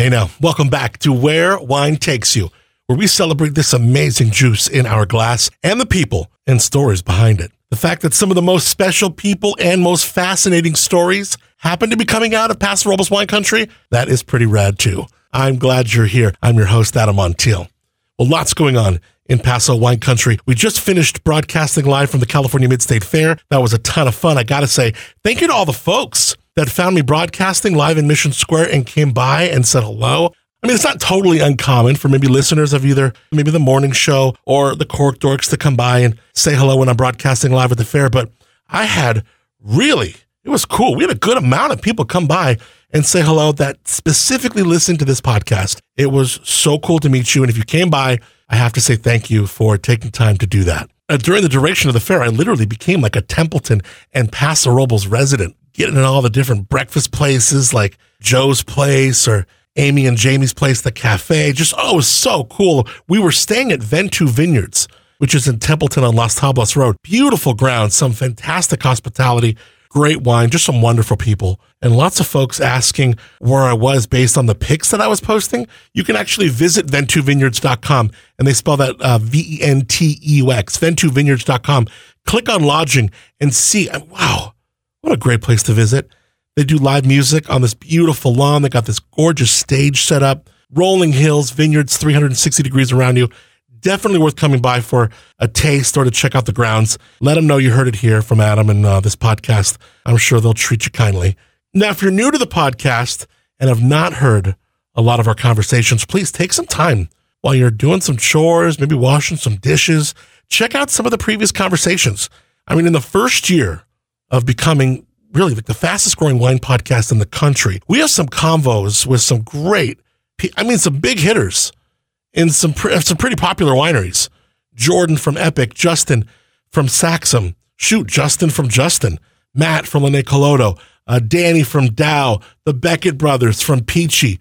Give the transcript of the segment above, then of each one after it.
Hey now, welcome back to Where Wine Takes You, where we celebrate this amazing juice in our glass and the people and stories behind it. The fact that some of the most special people and most fascinating stories happen to be coming out of Paso Robles wine country, that is pretty rad too. I'm glad you're here. I'm your host, Adam Montiel. Well, lots going on in Paso wine country. We just finished broadcasting live from the California Midstate Fair. That was a ton of fun. I got to say, thank you to all the folks that found me broadcasting live in Mission Square and came by and said hello. I mean, it's not totally uncommon for maybe listeners of either maybe the morning show or the Cork Dorks to come by and say hello when I'm broadcasting live at the fair. But I had really, it was cool. We had a good amount of people come by and say hello that specifically listened to this podcast. It was so cool to meet you. And if you came by, I have to say thank you for taking time to do that. Uh, during the duration of the fair, I literally became like a Templeton and Paso Robles resident, getting in all the different breakfast places like Joe's Place or Amy and Jamie's place, the cafe. Just, oh, it was so cool. We were staying at Venteux Vineyards, which is in Templeton on Las Tablas Road. Beautiful grounds, some fantastic hospitality, great wine, just some wonderful people, and lots of folks asking where I was based on the pics that I was posting. You can actually visit venteuxvineyards.com and they spell that uh, V E N T E U X, venteuxvineyards.com. Click on lodging and see, wow, what a great place to visit. They do live music on this beautiful lawn. They got this gorgeous stage set up, rolling hills, vineyards, 360 degrees around you. Definitely worth coming by for a taste or to check out the grounds. Let them know you heard it here from Adam and uh, this podcast. I'm sure they'll treat you kindly. Now, if you're new to the podcast and have not heard a lot of our conversations, please take some time while you're doing some chores, maybe washing some dishes. Check out some of the previous conversations. I mean, in the first year of becoming really like the fastest growing wine podcast in the country. We have some convos with some great, I mean, some big hitters in some, some pretty popular wineries. Jordan from Epoch, Justin from Saxum, shoot, Justin from Justin, Matt from Linne Calodo, uh, Danny from Daou, the Beckett brothers from Peachy,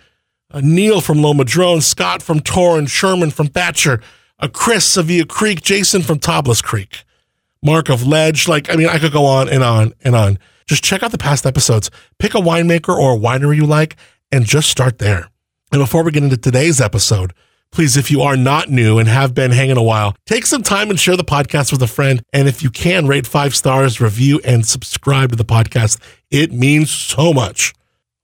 uh, Neil from Lone Madrone, Scott from Torrin, Sherman from Thacher, uh, Chris Sevilla Creek, Jason from Tablas Creek, Mark of Ledge. Like, I mean, I could go on and on and on. Just check out the past episodes, pick a winemaker or a winery you like, and just start there. And before we get into today's episode, please, if you are not new and have been hanging a while, take some time and share the podcast with a friend. And if you can, rate five stars, review, and subscribe to the podcast. It means so much.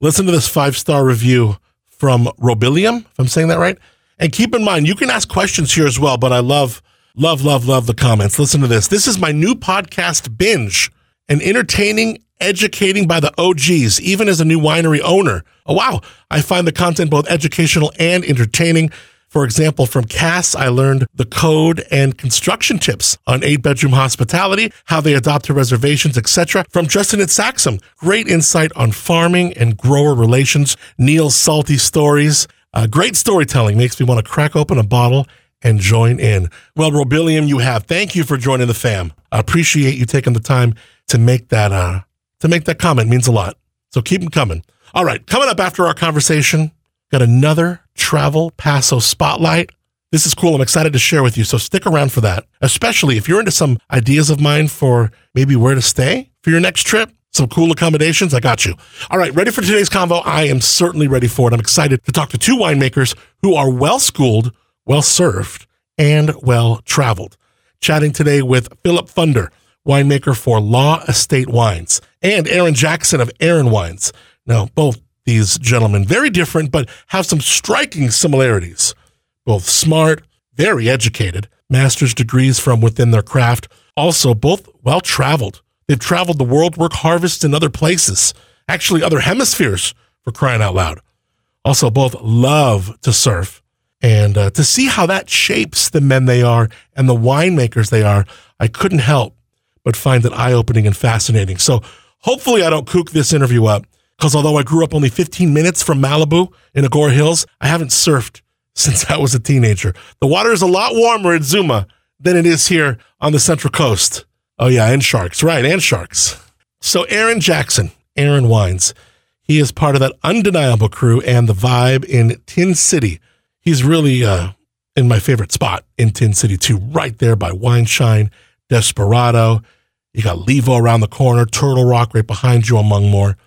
Listen to this five star review from Robilium, if I'm saying that right. And keep in mind, you can ask questions here as well, but I love, love, love, love the comments. Listen to this. This is my new podcast binge, an entertaining educating by the OGs, even as a new winery owner. Oh, wow. I find the content both educational and entertaining. For example, from Cass, I learned the code and construction tips on eight bedroom hospitality, how they adopt to reservations, etc. From Justin at Saxum, great insight on farming and grower relations. Neil's salty stories, uh, great storytelling makes me want to crack open a bottle and join in. Well, Robilium, you have. Thank you for joining the fam. I appreciate you taking the time to make that uh, to make that comment means a lot. So keep them coming. All right, coming up after our conversation, got another travel Paso spotlight. This is cool. I'm excited to share with you. So stick around for that, especially if you're into some ideas of mine for maybe where to stay for your next trip, some cool accommodations. I got you. All right, ready for today's convo? I am certainly ready for it. I'm excited to talk to two winemakers who are well schooled, well served, and well traveled. Chatting today with Philipp Pfunder winemaker for Law Estate Wines, and Aaron Jackson of Aaron Wines. Now, both these gentlemen, very different, but have some striking similarities. Both smart, very educated, master's degrees from within their craft, also both well traveled. They've traveled the world, work harvests in other places, actually other hemispheres for crying out loud. Also, both love to surf. And uh, to see how that shapes the men they are and the winemakers they are, I couldn't help but find it eye opening and fascinating. So hopefully I don't kook this interview up because although I grew up only 15 minutes from Malibu in Agoura Hills, I haven't surfed since I was a teenager. The water is a lot warmer at Zuma than it is here on the Central Coast. Oh, yeah, and sharks, right, and sharks. So, Aaron Jackson, Aaron Wines, he is part of that undeniable crew and the vibe in Tin City. He's really uh, in my favorite spot in Tin City, too, right there by Wine Shine, Desperado. You got Levo around the corner, Turtle Rock right behind you, among more.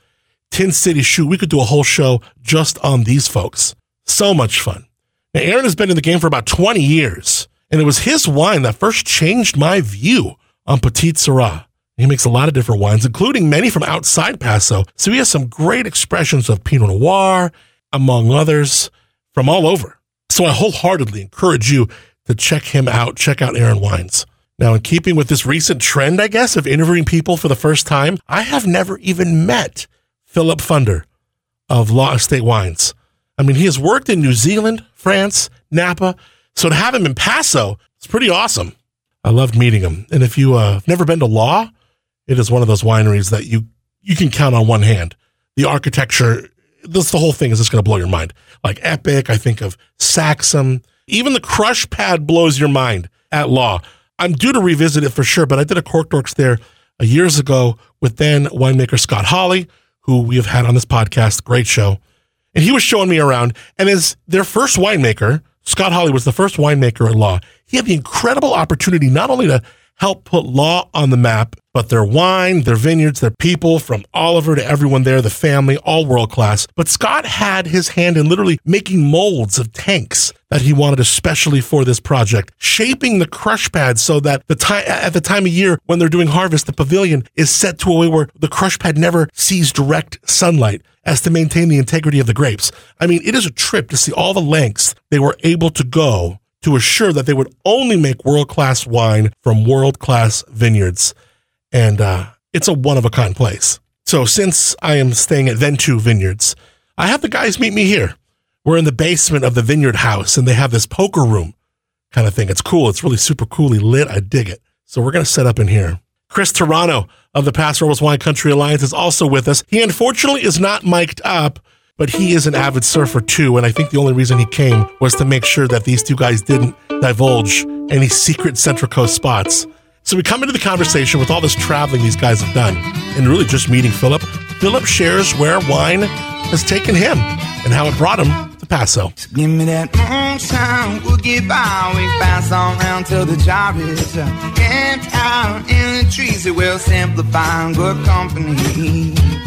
Tin City, shoot, we could do a whole show just on these folks. So much fun. Now, Aaron has been in the game for about 20 years, and it was his wine that first changed my view on Petite Sirah. He makes a lot of different wines, including many from outside Paso. So he has some great expressions of Pinot Noir, among others, from all over. So I wholeheartedly encourage you to check him out. Check out Aaron Wines. Now, in keeping with this recent trend, I guess, of interviewing people for the first time, I have never even met Philipp Pfunder of Law Estate Wines. I mean, he has worked in New Zealand, France, Napa. So to have him in Paso, it's pretty awesome. I loved meeting him. And if you uh, have never been to Law, it is one of those wineries that you you can count on one hand. The architecture, this the whole thing is just going to blow your mind. Like Epoch, I think of Saxum, even the Crush Pad blows your mind at Law. I'm due to revisit it for sure, but I did a Cork Dorks there uh, years ago with then winemaker Scott Hawley, who we have had on this podcast. Great show. And he was showing me around. And as their first winemaker, Scott Hawley was the first winemaker at Law. He had the incredible opportunity not only to help put Law on the map, but their wine, their vineyards, their people from Oliver to everyone there, the family, all world class. But Scott had his hand in literally making molds of tanks that he wanted especially for this project, shaping the crush pad so that the time at the time of year when they're doing harvest, the pavilion is set to a way where the crush pad never sees direct sunlight as to maintain the integrity of the grapes. I mean, it is a trip to see all the lengths they were able to go to assure that they would only make world class wine from world class vineyards. And uh, it's a one of a kind place. So since I am staying at Venteux Vineyards, I have the guys meet me here. We're in the basement of the vineyard house and they have this poker room kind of thing. It's cool. It's really super coolly lit. I dig it. So we're going to set up in here. Chris Taranto of the Paso Robles Wine Country Alliance is also with us. He unfortunately is not mic'd up, but he is an avid surfer too. And I think the only reason he came was to make sure that these two guys didn't divulge any secret Central Coast spots. So we come into the conversation with all this traveling these guys have done and really just meeting Philip. Philip shares where wine has taken him and how it brought him to Paso. Give me that moonshine, we'll get by. We pass on round till the job is camped out in the trees. It will simplify good company.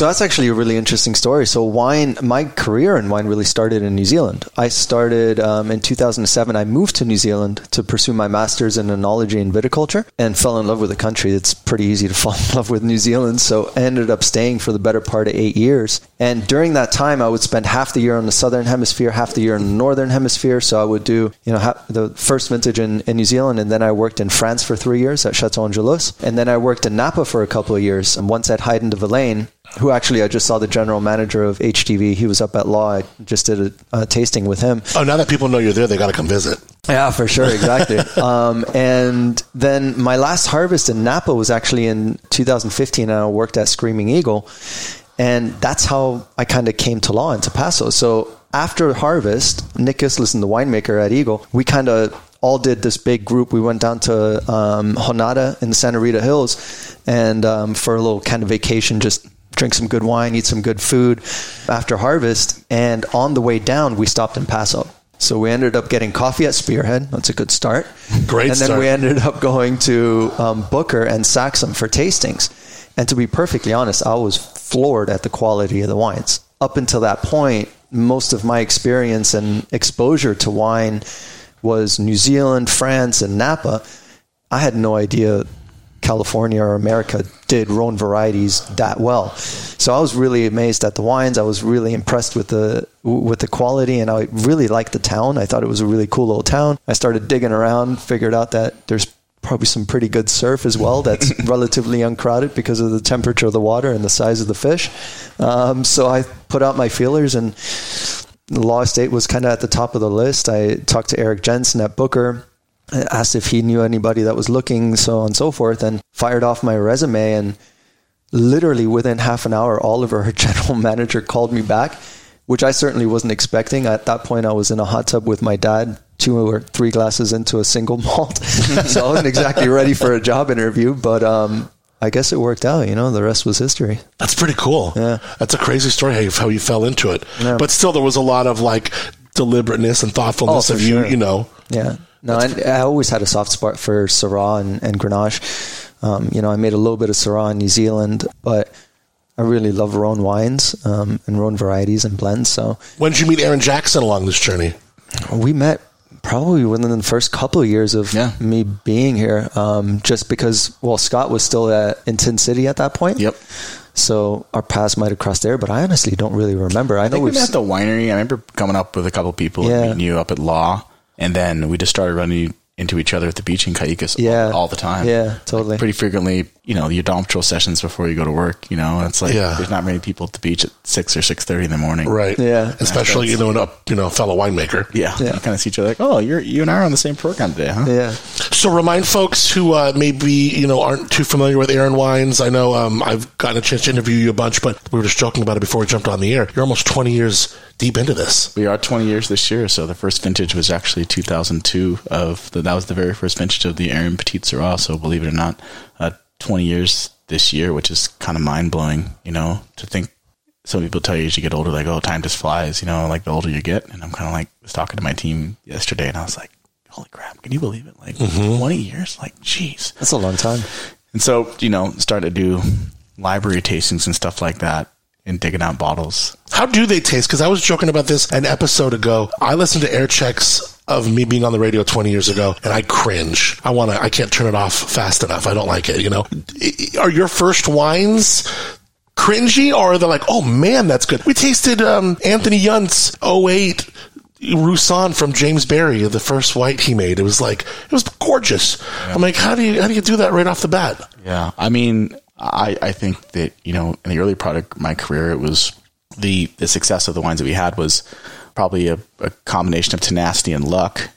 So that's actually a really interesting story. So wine, my career in wine really started in New Zealand. I started um, in 2007. I moved to New Zealand to pursue my master's in enology and viticulture, and fell in love with the country. It's pretty easy to fall in love with New Zealand. So I ended up staying for the better part of eight years. And during that time, I would spend half the year on the southern hemisphere, half the year in the northern hemisphere. So I would do, you know, the first vintage in, in New Zealand, and then I worked in France for three years at Chateau Angelus, and then I worked in Napa for a couple of years, and once at Hyde de Villaine who actually I just saw the general manager of HDV. He was up at Law. I just did a, a tasting with him. Oh, now that people know you're there, they got to come visit. Yeah, for sure, exactly. um, and then my last harvest in Napa was actually in 2015, and I worked at Screaming Eagle, and that's how I kind of came to Law in Paso. So after harvest, Nick Gislason, the winemaker at Eagle, we kind of all did this big group. We went down to um, Jonata in the Santa Rita Hills, and um, for a little kind of vacation, just drink some good wine, eat some good food after harvest. And on the way down, we stopped in Paso. So we ended up getting coffee at Spearhead. That's a good start. Great And then start. we ended up going to um, Booker and Saxum for tastings. And to be perfectly honest, I was floored at the quality of the wines. Up until that point, most of my experience and exposure to wine was New Zealand, France, and Napa. I had no idea California or America did Rhone varieties that well. So I was really amazed at the wines. I was really impressed with the with the quality, and I really liked the town. I thought it was a really cool little town. I started digging around, figured out that there's probably some pretty good surf as well. That's relatively uncrowded because of the temperature of the water and the size of the fish. Um, so I put out my feelers and. The Law Estate was kind of at the top of the list. I talked to Eric Jensen at Booker asked if he knew anybody that was looking, so on and so forth, and fired off my resume. And literally within half an hour, Oliver, her general manager, called me back, which I certainly wasn't expecting. At that point, I was in a hot tub with my dad, two or three glasses into a single malt. so I wasn't exactly ready for a job interview, but um, I guess it worked out. You know, the rest was history. That's pretty cool. Yeah. That's a crazy story how you, how you fell into it. Yeah. But still, there was a lot of like deliberateness and thoughtfulness Oh, of you, sure. you know, Yeah. No, I, I always had a soft spot for Syrah and, and Grenache. Um, you know, I made a little bit of Syrah in New Zealand, but I really love Rhone wines um, and Rhone varieties and blends. So When did you meet Aaron Jackson along this journey? we met probably within the first couple of years of Yeah. me being here, um, just because, well, Scott was still at, in Tin City at that point. Yep. So our paths might have crossed there, but I honestly don't really remember. I, I know think we we've met at the winery. I remember coming up with a couple people Yeah. and meeting you up at Law, and then we just started running into each other at the beach in Cayucos Yeah. all, all the time. Yeah, totally. Pretty frequently, you know, your dawn patrol sessions before you go to work. You know, it's like Yeah. there's not many people at the beach at six or six thirty in the morning. Right. Yeah. Especially, you know, a you know, fellow winemaker. Yeah, Yeah. you kind of see each other like, oh, you're you and I are on the same program today, huh? yeah. So remind folks who uh, maybe you know aren't too familiar with Aaron Wines. I know um, I've gotten a chance to interview you a bunch, but we were just joking about it before we jumped on the air. You're almost 20 years deep into this. We are 20 years this year, so the first vintage was actually 2002. Of the, that was the very first vintage of the Aaron Petite Sirah. So believe it or not, uh, 20 years this year, which is kind of mind blowing. You know, to think some people tell you as you get older, like, oh, time just flies. You know, like the older you get, and I'm kind of like was talking to my team yesterday, and I was like, holy crap, can you believe it? Like 20 years, like, jeez. That's a long time. And so, you know, started to do library tastings and stuff like that, and digging out bottles. How do they taste? Because I was joking about this an episode ago. I listened to air checks of me being on the radio 20 years ago, and I cringe. I want to. I can't turn it off fast enough. I don't like it. You know, are your first wines? Cringy, or are they like, oh man, that's good? We tasted um, Anthony Yount's 08 Roussanne from James Berry, the first white he made. It was like it was gorgeous. I'm like, how do you how do you do that right off the bat? Yeah, I mean, I I think that you know in the early part of my career, it was the the success of the wines that we had was probably a, a combination of tenacity and luck,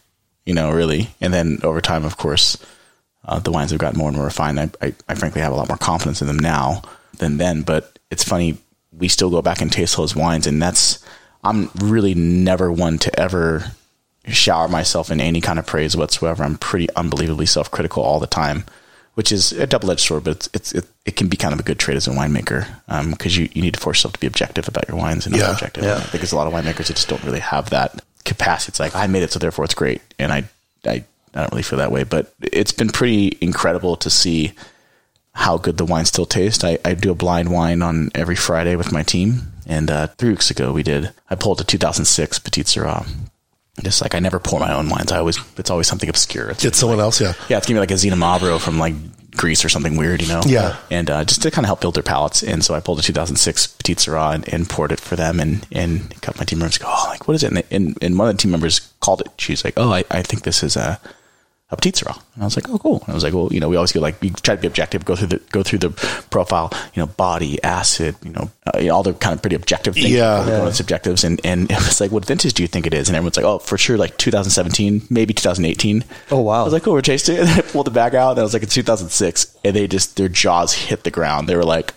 you know, really, and then over time, of course, uh, the wines have gotten more and more refined. I, I I frankly have a lot more confidence in them now than then. But it's funny, we still go back and taste those wines, and that's I'm really never one to ever shower myself in any kind of praise whatsoever. I'm pretty unbelievably self critical all the time, which is a double edged sword, but it's, it's it, it can be kind of a good trait as a winemaker because you, you need to force yourself to be objective about your wines and not Yeah, objective. yeah. I think there's a lot of winemakers that just don't really have that capacity. It's like I made it, so therefore it's great, and I I I don't really feel that way. But it's been pretty incredible to see how good the wine still tastes. I, I do a blind wine on every Friday with my team. And uh, three weeks ago, we did, I pulled a 2006 Petite Sirah. Just like I never pour my own wines. I always, it's always something obscure. It's, Get someone else, yeah. yeah, it's gonna be like a Xinomavro from like Greece or something weird, you know? Yeah. And uh, just to kind of help build their palates. And so I pulled a 2006 Petite Sirah and, and poured it for them. And, and cut my team members go, oh, like, what is it? And, they- and, and one of the team members called it. She's like, oh, I, I think this is a, a Petite Sirah. And I was like, oh, cool. And I was like, well, you know, we always go like, we try to be objective, go through the, go through the profile, you know, body, acid, you know, uh, you know, all the kind of pretty objective things. Yeah. all the bonus objectives. And, and it was like, what vintage do you think it is? And everyone's like, oh, for sure, like 2017, maybe 2018. Oh, wow. I was like, oh, we're tasting it. And I pulled the bag out and I was like, it's 2006. And they just, their jaws hit the ground. They were like,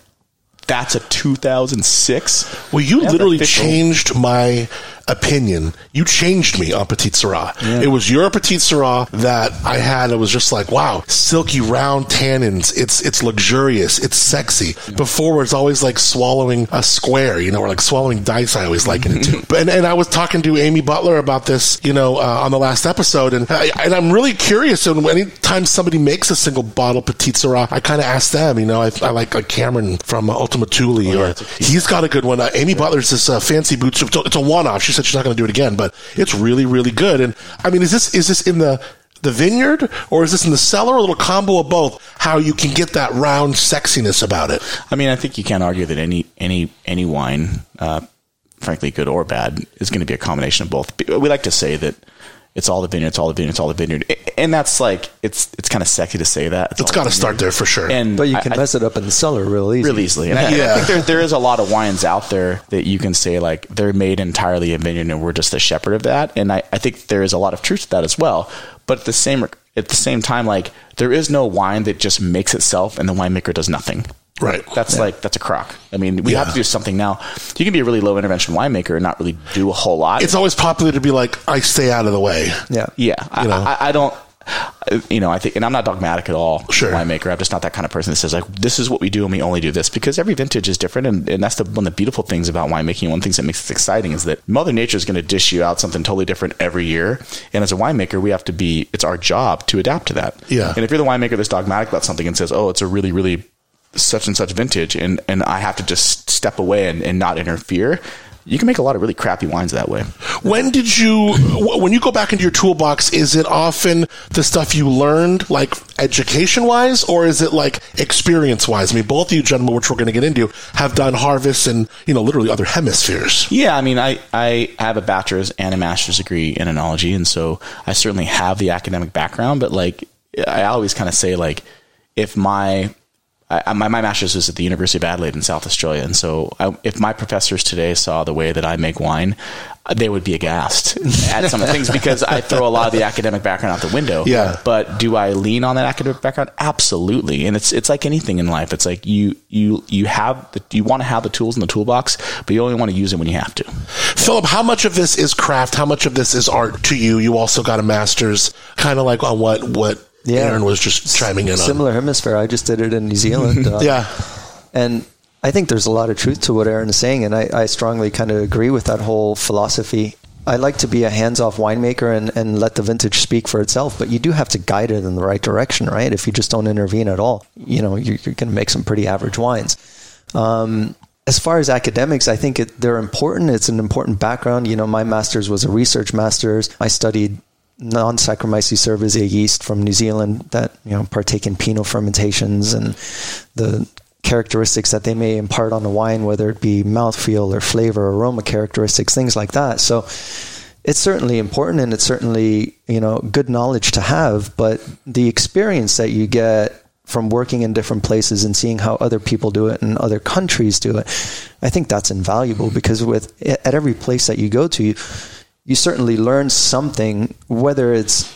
that's a 2006. Well, you Yeah, literally changed my opinion. You changed me on Petite Sirah. It was your Petite Sirah that I had. It was just like, wow, silky round tannins. It's it's luxurious. It's sexy. Before it's always like swallowing a square, you know, or like swallowing dice. I always liken it to. But and, and I was talking to Amy Butler about this, you know, uh, on the last episode, and I, and I'm really curious. And anytime somebody makes a single bottle Petite Sirah, I kind of ask them. You know, I, I like like Cameron from uh, Ultima Thule, yeah, or he's got a good one. Uh, Amy Butler's this uh, fancy boots. It's a, it's a one-off. Said she's not going to do it again, but it's really, really good. And I mean, is this is this in the the vineyard or is this in the cellar? A little combo of both. How you can get that round sexiness about it. I mean, I think you can't argue that any any any wine, uh, frankly, good or bad, is going to be a combination of both. We like to say that it's all the vineyard, it's all the vineyard, it's all the vineyard, and that's like it's it's kind of sexy to say that. It's all got to start there for sure. And But you can I- mess it up in the cellar real easy. real easily. And I, and I think there, there is a lot of wines out there that you can say like they're made entirely in vineyard and we're just the shepherd of that. And I, I think there is a lot of truth to that as well. But at the same at the same time, like there is no wine that just makes itself and the winemaker does nothing. Right. That's like that's a crock. I mean, we have to do something now. You can be a really low intervention winemaker and not really do a whole lot. it's always popular to be like, I stay out of the way. Yeah. yeah, I, know. I, I don't. you know, I think, and I'm not dogmatic at all. Sure. winemaker. I'm just not that kind of person that says like, this is what we do and we only do this because every vintage is different, and, and that's the one of the beautiful things about winemaking. One of the things that makes it exciting is that Mother Nature is going to dish you out something totally different every year, and as a winemaker, we have to be. It's our job to adapt to that. Yeah. And if you're the winemaker that's dogmatic about something and says, oh, it's a really, really such and such vintage, and and I have to just step away and, and not interfere. You can make a lot of really crappy wines that way. When did you, when you go back into your toolbox, is it often the stuff you learned, like education wise, or is it like experience wise? I mean, both of you gentlemen, which we're going to get into, have done harvests in, you know, literally other hemispheres. Yeah, I mean, I, I have a bachelor's and a master's degree in enology, and so I certainly have the academic background. But like, I always kind of say like, if my I, my, my master's was at the University of Adelaide in South Australia, and so I, if my professors today saw the way that I make wine, they would be aghast at some of the things because I throw a lot of the academic background out the window. Yeah. But do I lean on that academic background? Absolutely. And it's it's like anything in life. It's like you you you have the, you want to have the tools in the toolbox, but you only want to use them when you have to. Philip, how much of this is craft? How much of this is art to you? You also got a master's, kind of like on what what Yeah. Aaron was just chiming in on. Similar hemisphere. I just did it in New Zealand. Uh, Yeah. And I think there's a lot of truth to what Aaron is saying, and I, I strongly kind of agree with that whole philosophy. I like to be a hands off winemaker and, and let the vintage speak for itself, but you do have to guide it in the right direction, right? If you just don't intervene at all, you know, you're, you're going to make some pretty average wines. Um, as far as academics, I think it, they're important. It's an important background. You know, my master's was a research master's. I studied non-Saccharomyces cerevisiae yeast from New Zealand that you know partake in Pinot fermentations and the characteristics that they may impart on the wine, whether it be mouthfeel or flavor, aroma characteristics, things like that. So it's certainly important and it's certainly you know good knowledge to have, but the experience that you get from working in different places and seeing how other people do it and other countries do it, I think that's invaluable because with at every place that you go to, you, you certainly learn something, whether it's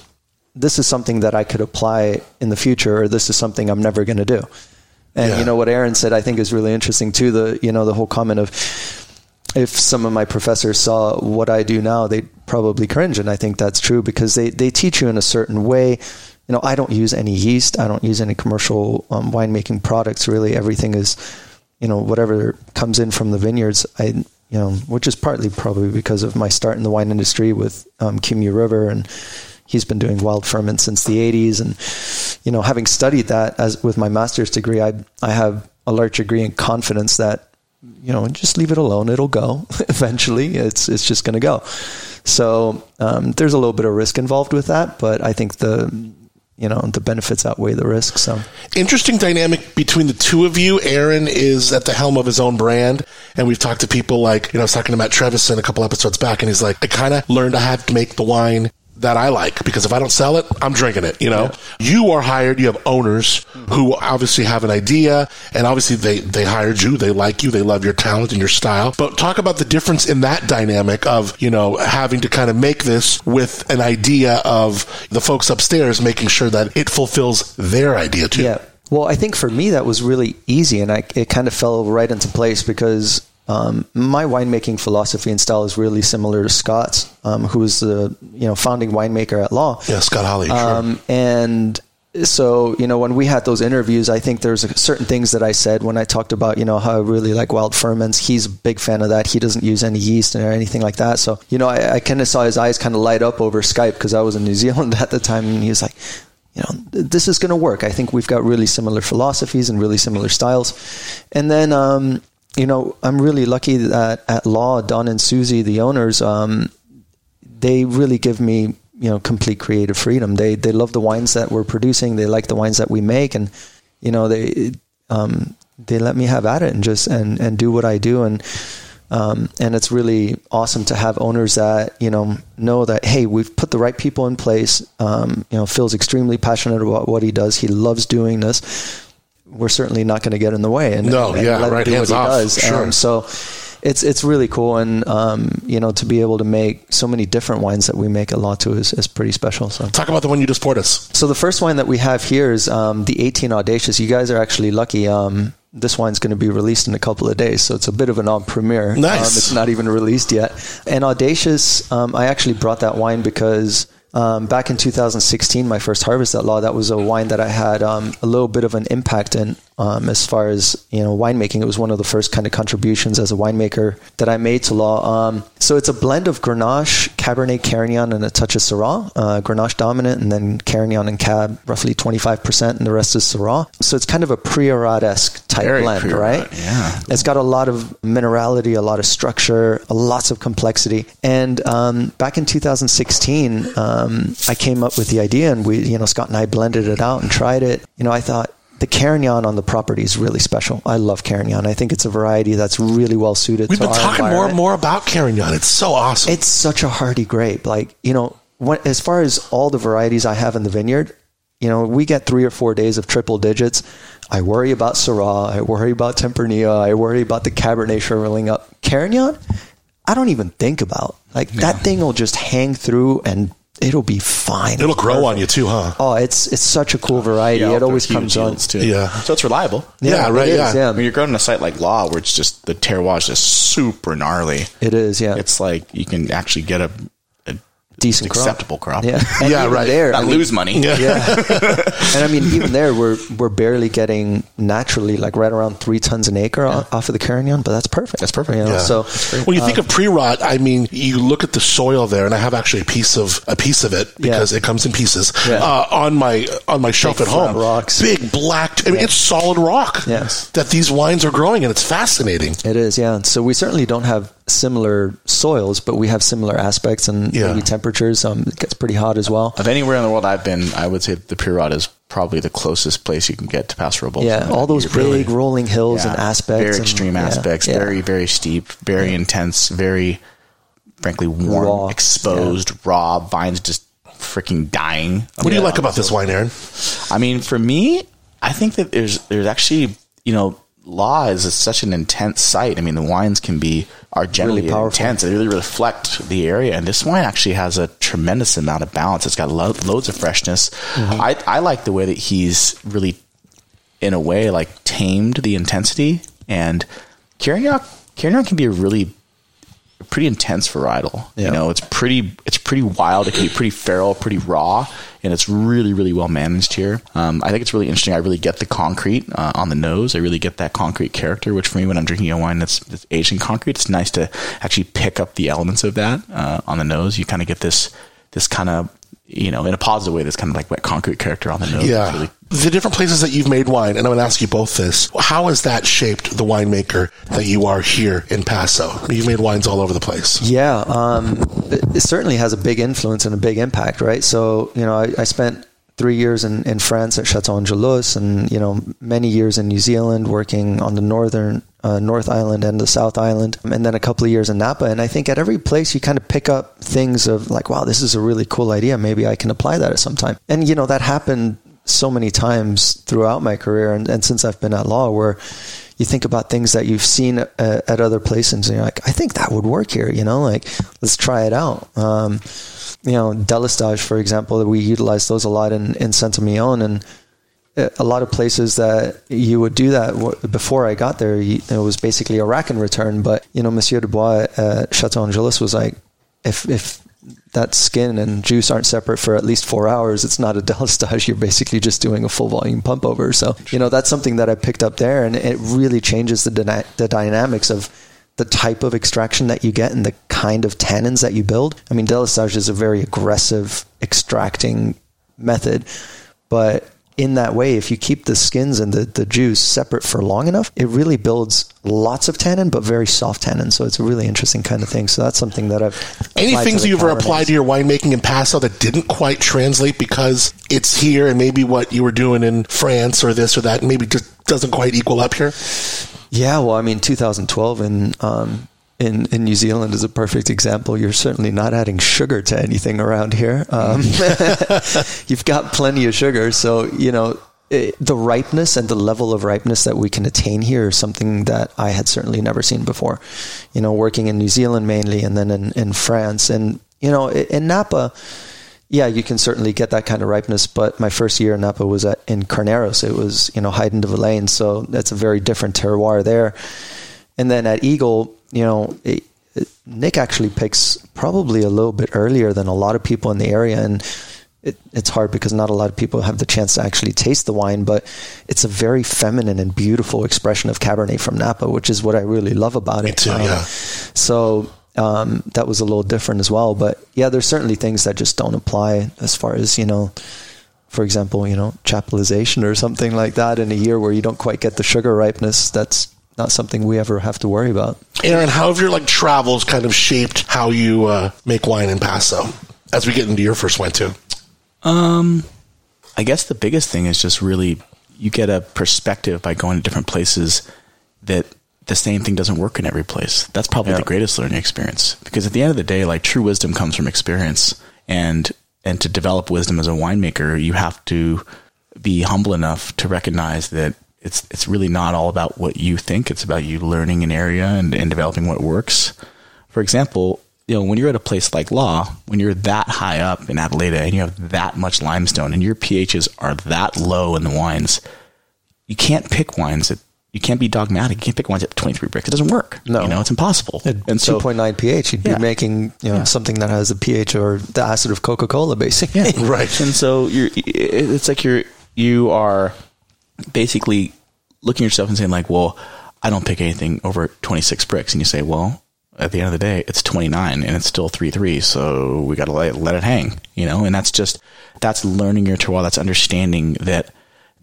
this is something that I could apply in the future or this is something I'm never going to do. And Yeah. you know what Aaron said, I think is really interesting too. The you know the whole comment of if some of my professors saw what I do now, they'd probably cringe, and I think that's true because they they teach you in a certain way. You know, I don't use any yeast. I don't use any commercial um, winemaking products. Really, everything is, you know, whatever comes in from the vineyards. I, you know, which is partly probably because of my start in the wine industry with um, Kumeu River, and he's been doing wild ferment since the '80s. And you know, having studied that as with my master's degree, I I have a large degree in confidence that you know, just leave it alone. It'll go eventually. It's it's just going to go. So um, there's a little bit of risk involved with that, but I think the you know the benefits outweigh the risk. So Interesting dynamic between the two of you. Aaron is at the helm of his own brand, and we've talked to people like, you know, I was talking to Matt Trevisan a couple episodes back, and he's like, I kind of learned I have to make the wine that I like because if I don't sell it, I'm drinking it. You know, you are hired. You have owners who obviously have an idea, and obviously they they hired you. They like you. They love your talent and your style. But talk about the difference in that dynamic of you know having to kind of make this with an idea of the folks upstairs making sure that it fulfills their idea too. yeah. Well, I think for me that was really easy, and I, it kind of fell right into place because um, my winemaking philosophy and style is really similar to Scott's, um, who was the you know founding winemaker at Law. Yeah, Scott Hawley. Sure. Um, and so, you know, when we had those interviews, I think there's certain things that I said when I talked about, you know, how I really like wild ferments. He's a big fan of that. He doesn't use any yeast or anything like that. So, you know, I, I kind of saw his eyes kind of light up over Skype because I was in New Zealand at the time, and he was like, you know, this is going to work. I think we've got really similar philosophies and really similar styles. And then, um, you know, I'm really lucky that at Law, Don and Susie, the owners, um, they really give me you know complete creative freedom. They they love the wines that we're producing. They like the wines that we make, and you know they um, they let me have at it and just and and do what I do and. Um, and it's really awesome to have owners that you know know that hey we've put the right people in place. Um, you know Phil's extremely passionate about what he does. He loves doing this. We're certainly not going to get in the way and, No, and yeah, let him do what he off, does. sure. Um, so it's it's really cool, and um, you know to be able to make so many different wines that we make at Latu is, is pretty special. So. Talk about the one you just poured us. So the first wine that we have here is um, the 18 Audacious. You guys are actually lucky. Um, this wine's going to be released in a couple of days, so it's a bit of an odd premiere. Nice. Um, it's not even released yet. And Audacious, um, I actually brought that wine because Um, back in 2016, my first harvest at Law, that was a wine that I had um, a little bit of an impact in um, as far as you know winemaking. It was one of the first kind of contributions as a winemaker that I made to Law. Um, so it's a blend of Grenache, Cabernet Carignan, and a touch of Syrah. Uh, Grenache dominant, and then Carignan and Cab roughly 25%, and the rest is Syrah. So it's kind of a Priorat esque type Very blend, Priorat, right? yeah. It's got a lot of minerality, a lot of structure, lots of complexity. And um, back in 2016, um, I came up with the idea, and we, you know, Scott and I blended it out and tried it. You know, I thought the Carignan on the property is really special. I love Carignan. I think it's a variety that's really well suited. We've to been our talking more and more about Carignan. It's so awesome. It's such a hardy grape. Like, you know, when, as far as all the varieties I have in the vineyard, you know, we get three or four days of triple digits. I worry about Syrah. I worry about Tempranillo. I worry about the Cabernet shriveling up. Carignan, I don't even think about. Like, that thing will just hang through and it'll be fine. It'll grow on you too, huh? Oh, it's it's such a cool variety. Yeah, it always comes huge on. too. Yeah. So it's reliable. Yeah, right, it is, yeah. yeah. I mean, you're growing in a site like Law, where it's just the terroir is just super gnarly. It is, yeah. It's like you can actually get a, a Decent crop. acceptable crop. Yeah, And Yeah, right. There, Not I mean, lose money. Yeah, and I mean, even there, we're we're barely getting naturally like right around three tons an acre o- off of the Carignan, but that's perfect. That's perfect. You know? Yeah. So when you think of Priorat, I mean, you look at the soil there, and I have actually a piece of a piece of it because Yeah. it comes in pieces Yeah. uh, on my on my shelf Big at home. rocks. big black. I mean, it's solid rock. Yes. that these wines are growing, and it's fascinating. it is, yeah. So we certainly don't have similar soils, but we have similar aspects and Yeah. maybe temperatures. Um, it gets pretty hot as well. Of anywhere in the world I've been, I would say the Priorat is probably the closest place you can get to Paso Robles. Yeah, all those big really- rolling hills and Yeah, aspects, very extreme yeah, aspects, yeah. very very steep, very intense, very frankly warm, Raw, exposed, raw vines just freaking dying. What do you like about this wine, Aaron? I mean, for me, I think that there's there's actually you know law is such an intense site. I mean, the wines can be are generally powerful. intense. They really reflect the area, and this wine actually has a tremendous amount of balance. It's got lo- loads of freshness. Mm-hmm. I I like the way that he's really, in a way, like tamed the intensity. And Carignan Carignan can be a really pretty intense varietal. Yeah. You know, it's pretty it's pretty wild. It can be pretty feral, pretty raw, and it's really really well managed here. Um, I think it's really interesting. I really get the concrete uh, on the nose. I really get that concrete character, which for me, when I'm drinking a wine that's, that's aged in concrete, it's nice to actually pick up the elements of that uh, on the nose. You kind of get this this kind of you know in a positive way. This kind of like wet concrete character on the nose. Yeah. really- the different places that you've made wine, and I'm going to ask you both this. How has that shaped the winemaker that you are here in Paso? You've made wines all over the place. Yeah, um, it, it certainly has a big influence and a big impact, right? So, you know, I, I spent three years in, in France at Chateau Angelus and, you know, many years in New Zealand working on the northern, uh, North Island and the South Island, and then a couple of years in Napa. And I think at every place you kind of pick up things of like, wow, this is a really cool idea. Maybe I can apply that at some time. And, you know, that happened so many times throughout my career and, and since I've been at law where you think about things that you've seen at, at other places and you're like, I think that would work here, you know, like let's try it out. Um, you know, Délestage, for example, we utilize those a lot in, in Saint-Emilion and uh, a lot of places that you would do that before I got there, it was basically a rack and return. But, you know, Monsieur Dubois at Chateau Angelus was like, if, if that skin and juice aren't separate for at least four hours, it's not a délestage. You're basically just doing a full volume pump over. So, you know, that's something that I picked up there, and it really changes the, dyna- the dynamics of the type of extraction that you get and the kind of tannins that you build. I mean, délestage is a very aggressive extracting method, but in that way, if you keep the skins and the, the juice separate for long enough, it really builds lots of tannin, but very soft tannin. So it's a really interesting kind of thing. So that's something that I've Any things you've ever applied to your winemaking in Paso that didn't quite translate because it's here and maybe what you were doing in France or this or that maybe just doesn't quite equal up here? Yeah, well, I mean, 2012 in um, in in New Zealand is a perfect example. You're certainly not adding sugar to anything around here. Um, you've got plenty of sugar, so you know. It, the ripeness and the level of ripeness that we can attain here is something that I had certainly never seen before. You know, working in New Zealand mainly, and then in, in France, and you know, in, in Napa, yeah, you can certainly get that kind of ripeness. But my first year in Napa was at, in Carneros. It was, you know, Hyde de Villaine. So that's a very different terroir there. And then at Eagle, you know, it, it- Nick actually picks probably a little bit earlier than a lot of people in the area, and it, it's hard because not a lot of people have the chance to actually taste the wine, but it's a very feminine and beautiful expression of Cabernet from Napa, which is what I really love about it. too, Um, yeah. So um, that was a little different as well. But yeah, there's certainly things that just don't apply as far as, you know, for example, you know, chaptalization or something like that in a year where you don't quite get the sugar ripeness. That's not something we ever have to worry about. Aaron, how have your like travels kind of shaped how you uh, make wine in Paso as we get into your first wine too? Um, I guess the biggest thing is just really you get a perspective by going to different places that the same thing doesn't work in every place. That's probably Yeah. the greatest learning experience because at the end of the day, like true wisdom comes from experience and and to develop wisdom as a winemaker, you have to be humble enough to recognize that it's it's really not all about what you think. It's about you learning an area and, and developing what works. For example, you know, when you're at a place like Law, when you're that high up in Adelaida and you have that much limestone and your pHs are that low in the wines, you can't pick wines that you can't be dogmatic. You can't pick wines at 23 Brix. It doesn't work. No. you know, it's impossible. At and so, 2.9 pH, you'd Yeah. be making you know Yeah. something that has a pH or the acid of Coca Cola, basically. Yeah. Right. And so you're, it's like you're, you are basically looking at yourself and saying like, well, I don't pick anything over 26 Brix. And you say, well, at the end of the day, it's 29 and it's still 3-3. So we got to let, let it hang, you know? And that's just, that's learning your terroir. That's understanding that,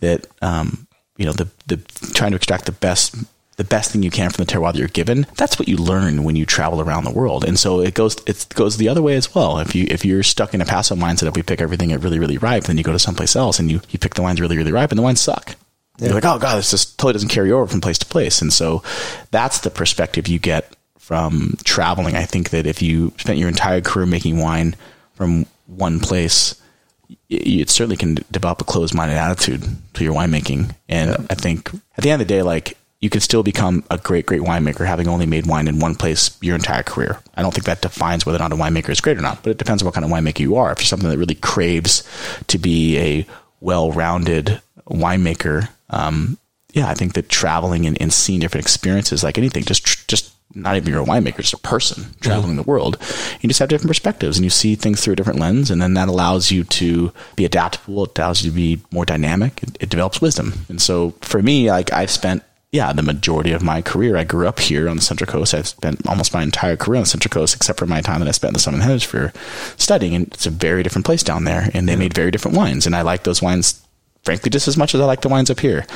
that, um, you know, the, the trying to extract the best, the best thing you can from the terroir that you're given. That's what you learn when you travel around the world. And so it goes, it goes the other way as well. If you, if you're stuck in a passive mindset of we pick everything at really, really ripe, then you go to someplace else and you, you pick the wines really, really ripe and the wines suck. You're like, oh god, this just totally doesn't carry over from place to place. And so that's the perspective you get from traveling. I think that if you spent your entire career making wine from one place, it certainly can develop a closed-minded attitude to your winemaking. And I think at the end of the day, like you can still become a great, great winemaker having only made wine in one place your entire career. I don't think that defines whether or not a winemaker is great or not, but it depends on what kind of winemaker you are. If you're something that really craves to be a well-rounded winemaker, um, yeah, I think that traveling and, and seeing different experiences, like anything, just tr- just not even you're a winemaker, just a person traveling the world, you just have different perspectives and you see things through a different lens, and then that allows you to be adaptable. It allows you to be more dynamic. It, it develops wisdom. And so for me, like I've spent yeah, the majority of my career. I grew up here on the Central Coast. I've spent almost my entire career on the Central Coast, except for my time that I spent in the Southern Hemisphere studying. And it's a very different place down there, and they made very different wines. And I like those wines, frankly, just as much as I like the wines up here.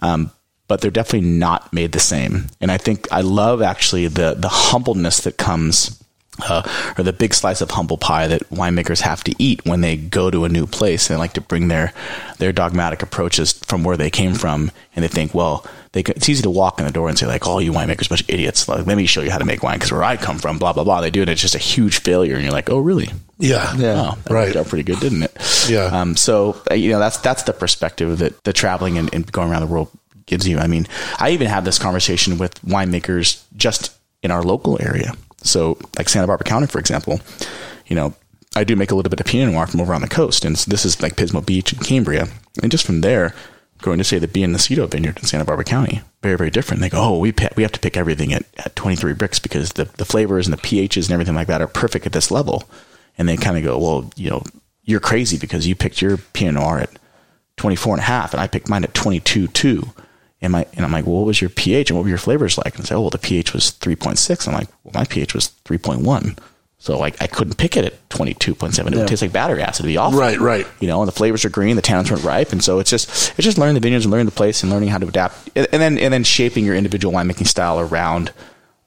Um, but they're definitely not made the same. And I think I love actually the the humbleness that comes. Uh, or the big slice of humble pie that winemakers have to eat when they go to a new place. They like to bring their their dogmatic approaches from where they came from, and they think, well, they can, it's easy to walk in the door and say like, "Oh, you winemakers, a bunch of idiots! Like, let me show you how to make wine because where I come from, blah blah blah." They do it, and it's just a huge failure, and you're like, "Oh, really? Yeah. Yeah. Oh, that Right. worked out pretty good, didn't it?" Yeah. Um, so uh, you know that's that's the perspective that the traveling and, and going around the world gives you. I mean, I even had this conversation with winemakers just in our local area. So, like Santa Barbara County, for example, you know, I do make a little bit of Pinot Noir from over on the coast, and this is like Pismo Beach and Cambria, and just from there, going to say the Bien Nacido vineyard in Santa Barbara County, very very different. They go, oh, we we have to pick everything at, at 23 Brix because the the flavors and the pHs and everything like that are perfect at this level, and they kind of go, well, you know, you're crazy because you picked your Pinot Noir at 24 and a half and I picked mine at 22 2. And, my, and I'm like, well, what was your pH and what were your flavors like? And say, oh, well, the pH was 3.6. I'm like, well, my pH was 3.1. So like I couldn't pick it at 22.7. It would taste like battery acid. It'd be awful. Right, right. You know, and the flavors are green, the tannins weren't ripe. And so it's just, it's just learning the vineyards and learning the place and learning how to adapt. And and then, and then shaping your individual winemaking style around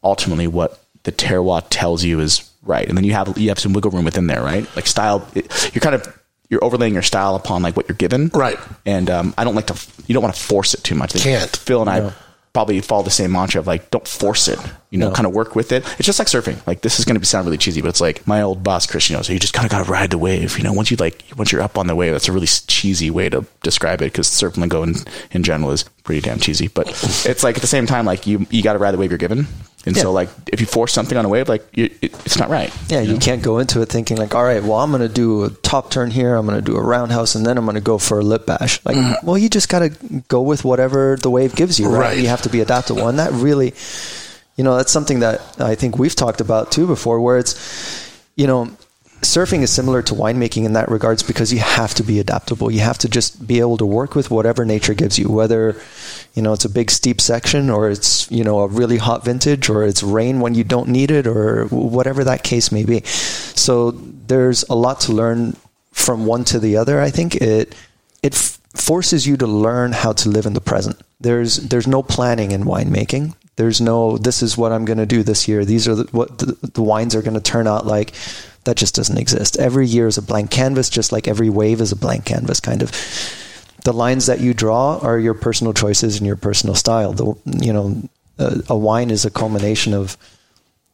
ultimately what the terroir tells you is right. And then you have, you have some wiggle room within there, right? Like style, you're kind of, you're overlaying your style upon like what you're given. Right. And um, I don't like to, you don't want to force it too much. Can't. Phil and I probably follow the same mantra of like, don't force it, you know, kind of work with it. It's just like surfing. Like this is going to sound really cheesy, but it's like my old boss, Chris, you know, so you just kind of got to ride the wave. You know, once you like, once you're up on the wave, that's a really cheesy way to describe it because surf lingo in, in general is pretty damn cheesy. But it's like at the same time, like you, you got to ride the wave you're given. And Yeah. so like if you force something on a wave, like you, it, it's not right. Yeah, you can't go into it thinking like, all right, well, I'm going to do a top turn here, I'm going to do a roundhouse, and then I'm going to go for a lip bash. Like, mm. well, you just got to go with whatever the wave gives you, right? Right. You have to be adaptable, and that really, you know, that's something that I think we've talked about too before, where it's, you know, surfing is similar to winemaking in that regards because you have to be adaptable. You have to just be able to work with whatever nature gives you, whether you know it's a big steep section or it's you know a really hot vintage or it's rain when you don't need it or whatever that case may be. So there's a lot to learn from one to the other. I think it it f- forces you to learn how to live in the present. There's there's no planning in winemaking. There's no this is what I'm going to do this year. These are the, what the, the wines are going to turn out like that just doesn't exist. Every year is a blank canvas, just like every wave is a blank canvas, kind of. The lines that you draw are your personal choices and your personal style. The, you know, a, a wine is a culmination of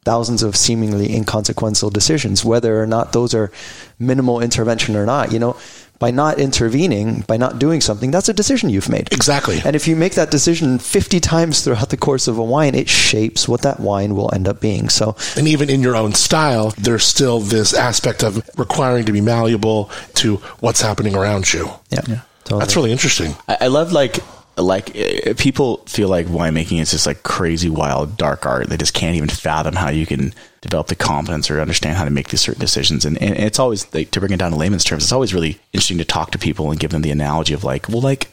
thousands of seemingly inconsequential decisions, whether or not those are minimal intervention or not. You know, by not intervening, by not doing something, that's a decision you've made. Exactly. And if you make that decision 50 times throughout the course of a wine, it shapes what that wine will end up being. So, and even in your own style, there's still this aspect of requiring to be malleable to what's happening around you. yeah. yeah. Totally. That's really interesting. I, I love like like uh, people feel like winemaking is just like crazy wild dark art. They just can't even fathom how you can develop the confidence or understand how to make these certain decisions. And, and it's always like to bring it down to layman's terms it's always really interesting to talk to people and give them the analogy of like well like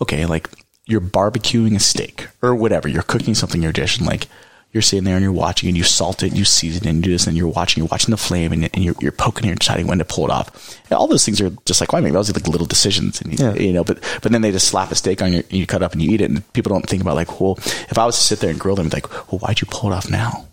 okay like you're barbecuing a steak or whatever you're cooking something in your dish and like you're sitting there and you're watching and you salt it and you season it and you do this and you're watching, you're watching the flame and, and you're, you're poking and deciding when to pull it off. And all those things are just like winemaking. Those are like little decisions and you, Yeah. you know, but, but then they just slap a steak on you and you cut up and you eat it and people don't think about like, well, if I was to sit there and grill them, like, well, why'd you pull it off now?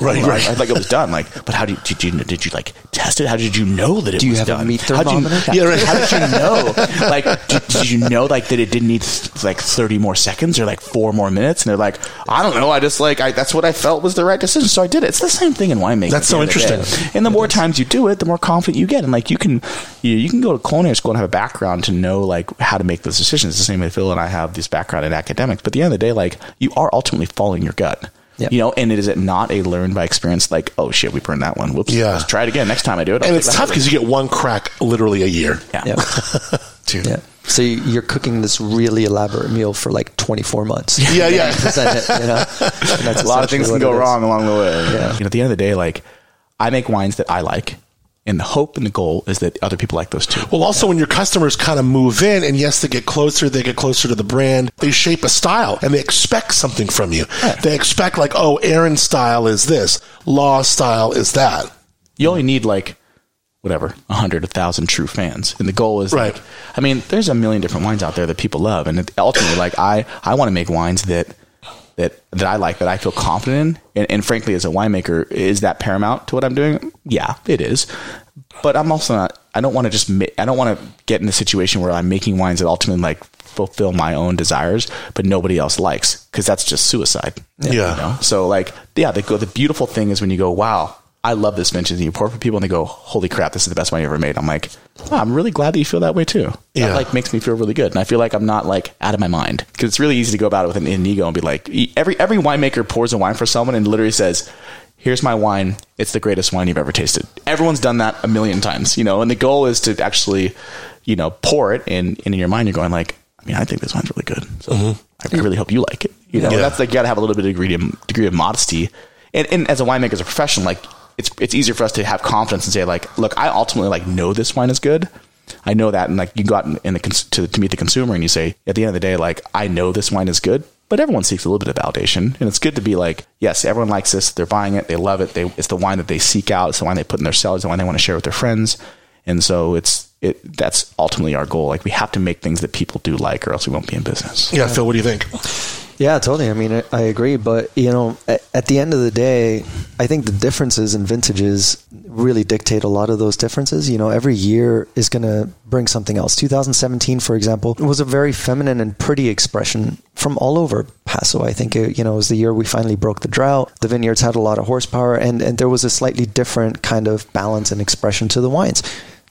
Right, Well, right. I, I like it was done. Like, but how did you, did you did you like test it? How did you know that it Do you was have a done? meat How'd you- yeah, right. How did you know? Like, did, did you know like that it didn't need like thirty more seconds or like four more minutes? And they're like, I don't know. I just like I, that's what I felt was the right decision, so I did it. It's the same thing in winemaking. That's so the interesting. And the more times you do it, the more confident you get. And like you can you, you can go to culinary school and have a background to know like how to make those decisions. It's the same way Phil and I have this background in academics. But at the end of the day, like you are ultimately following your gut. Yep. You know, and it is it not a learn by experience like, oh shit, we burned that one. Whoops. Yeah. Let's try it again. Next time I do it. I'll And it's tough because you get one crack literally a year. yeah. Yeah. Dude. yeah. So you- you're cooking this really elaborate meal for like 24 months. Yeah, yeah. It, you know? That's a lot of things can go wrong along the way. Yeah. You know, at the end of the day, like I make wines that I like, and the hope and the goal is that other people like those too. Well, also when your customers kind of move in, and yes, they get closer, they get closer to the brand, they shape a style and they expect something from you. They expect, like, oh, Aaron's style is this, Law style is that. You only need like whatever a hundred, a thousand true fans, and the goal is Right. Like, I mean, there's a million different wines out there that people love, and ultimately, like I, I want to make wines that. That, that I like that I feel confident in and, and frankly as a winemaker is that paramount to what I'm doing yeah it is but I'm also not I don't want to just ma- I don't want to get in a situation where I'm making wines that ultimately like fulfill my own desires but nobody else likes because that's just suicide Yeah. you know? so like yeah they go the beautiful thing is when you go wow I love this and you pour for people and they go holy crap this is the best wine you ever made. I'm like "Wow, I'm really glad that you feel that way too. Yeah. that like makes me feel really good and I feel like I'm not like out of my mind. Because it's really easy to go about it with an, an ego and be like every every winemaker pours a wine for someone and literally says here's my wine. It's the greatest wine you've ever tasted. Everyone's done that a million times you know and the goal is to actually you know pour it and, and in your mind. You're going like I mean I think this wine's really good so mm-hmm. I, I really hope you like it. You know Yeah. that's like you got to have a little bit of degree of, degree of modesty. And, and as a winemaker as a profession like it's it's easier for us to have confidence and say like look I ultimately like know this wine is good I know that, and like you go out in, in the cons- to, to meet the consumer, and you say, at the end of the day, like I know this wine is good, but everyone seeks a little bit of validation, and it's good to be like, yes, everyone likes this, they're buying it, they love it, they it's the wine that they seek out, it's the wine they put in their cellars, the wine they want to share with their friends, and so it's it that's ultimately our goal. Like we have to make things that people do like, or else we won't be in business. Yeah, Phil, what do you think? Yeah, totally. I mean, I, I agree. But, you know, at, at the end of the day, I think the differences in vintages really dictate a lot of those differences. You know, every year is going to bring something else. 2017, for example, was a very feminine and pretty expression from all over Paso. I think, it, you know, it was the year we finally broke the drought. The vineyards had a lot of horsepower, and, and there was a slightly different kind of balance and expression to the wines.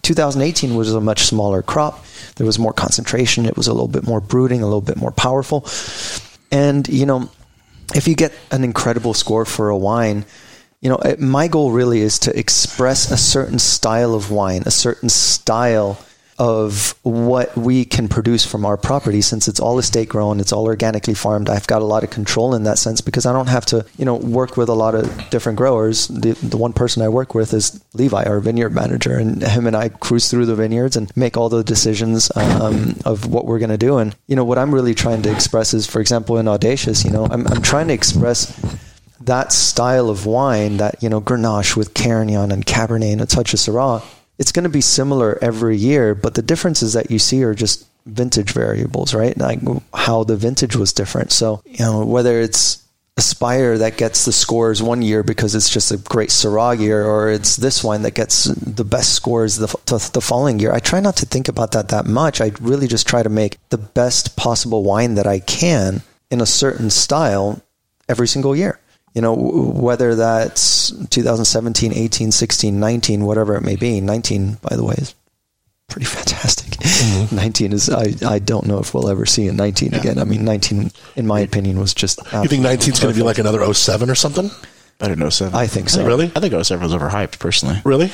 2018 was a much smaller crop. There was more concentration. It was a little bit more brooding, a little bit more powerful. And, you know, if you get an incredible score for a wine, you know, my goal really is to express a certain style of wine, a certain style of what we can produce from our property since it's all estate grown, it's all organically farmed. I've got a lot of control in that sense because I don't have to, you know, work with a lot of different growers. The, the one person I work with is Levi, our vineyard manager, and him and I cruise through the vineyards and make all the decisions um, of what we're going to do. And, you know, what I'm really trying to express is, for example, in Audacious, you know, I'm, I'm trying to express that style of wine, that you know Grenache with Carignan and Cabernet and a touch of Syrah, it's going to be similar every year, but the differences that you see are just vintage variables, right? Like how the vintage was different. So you know whether it's Aspire that gets the scores one year because it's just a great Syrah year, or it's this wine that gets the best scores the, the following year. I try not to think about that that much. I really just try to make the best possible wine that I can in a certain style every single year you know, whether that's 2017, 18, 16, 19, whatever it may be. 19, by the way, is pretty fantastic. Mm-hmm. 19 is, I, I don't know if we'll ever see a 19 yeah. again. I mean, 19, in my opinion, was just. You think 19 is going to be like another 07 or something? Better than 07. I think so. Really? I think 07 was overhyped, personally. Really?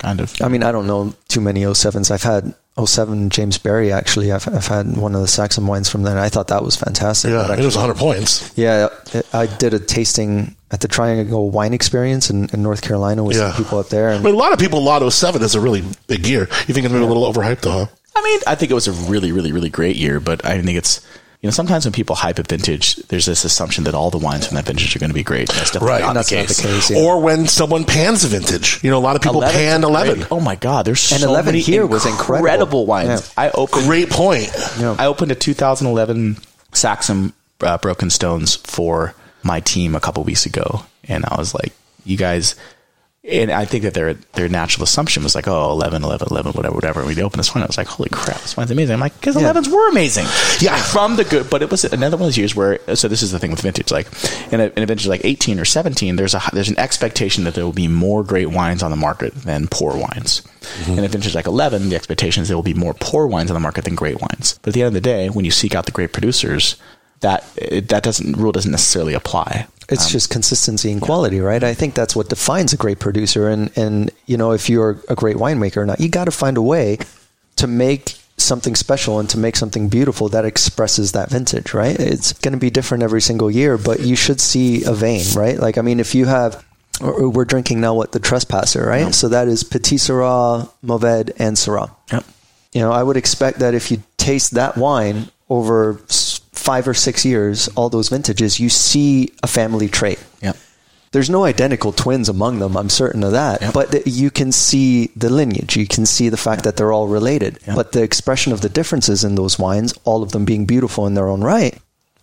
Kind of. I mean, I don't know too many 07s. I've had 07 James Berry actually. I've, I've had one of the Saxum wines from there. I thought that was fantastic. Yeah, actually, it was 100 points. Yeah, I did a tasting at the Triangle Wine Experience in, in North Carolina with yeah. some people up there. And, I mean, a lot of people lot 07 is a really big year. You think it's maybe yeah. a little overhyped though, huh? I mean, I think it was a really, really, really great year, but I think it's you know, sometimes when people hype a vintage, there's this assumption that all the wines from that vintage are going to be great. That's definitely right. not, That's the not the case. Yeah. Or when someone pans a vintage, you know, a lot of people pan eleven. Great. Oh my God, there's and so 11 many here was incredible, incredible wines. Yeah. I opened great point. Yeah. I opened a 2011 Saxum uh, Broken Stones for my team a couple weeks ago, and I was like, you guys and I think that their their natural assumption was like, oh, 11, 11, 11, whatever, whatever. And we opened this one. I was like, holy crap, this wine's amazing. I'm like, because yeah. 11s were amazing. Yeah. From the good, but it was another one of those years where, so this is the thing with vintage. Like, in a, in a vintage like 18 or 17, there's a there's an expectation that there will be more great wines on the market than poor wines. Mm-hmm. In a vintage like 11, the expectation is there will be more poor wines on the market than great wines. But at the end of the day, when you seek out the great producers, that that doesn't rule doesn't necessarily apply. It's um, just consistency and quality, yeah. right? I think that's what defines a great producer. And and you know, if you're a great winemaker or not, you got to find a way to make something special and to make something beautiful that expresses that vintage, right? It's going to be different every single year, but you should see a vein, right? Like, I mean, if you have, we're drinking now what the trespasser, right? So that is Petite Sirah, Mourvedre, and Syrah. Yep. You know, I would expect that if you taste that wine over five or six years, all those vintages, you see a family trait. Yep. There's no identical twins among them, I'm certain of that. Yep. But you can see the lineage. You can see the fact that they're all related. Yep. But the expression of the differences in those wines, all of them being beautiful in their own right,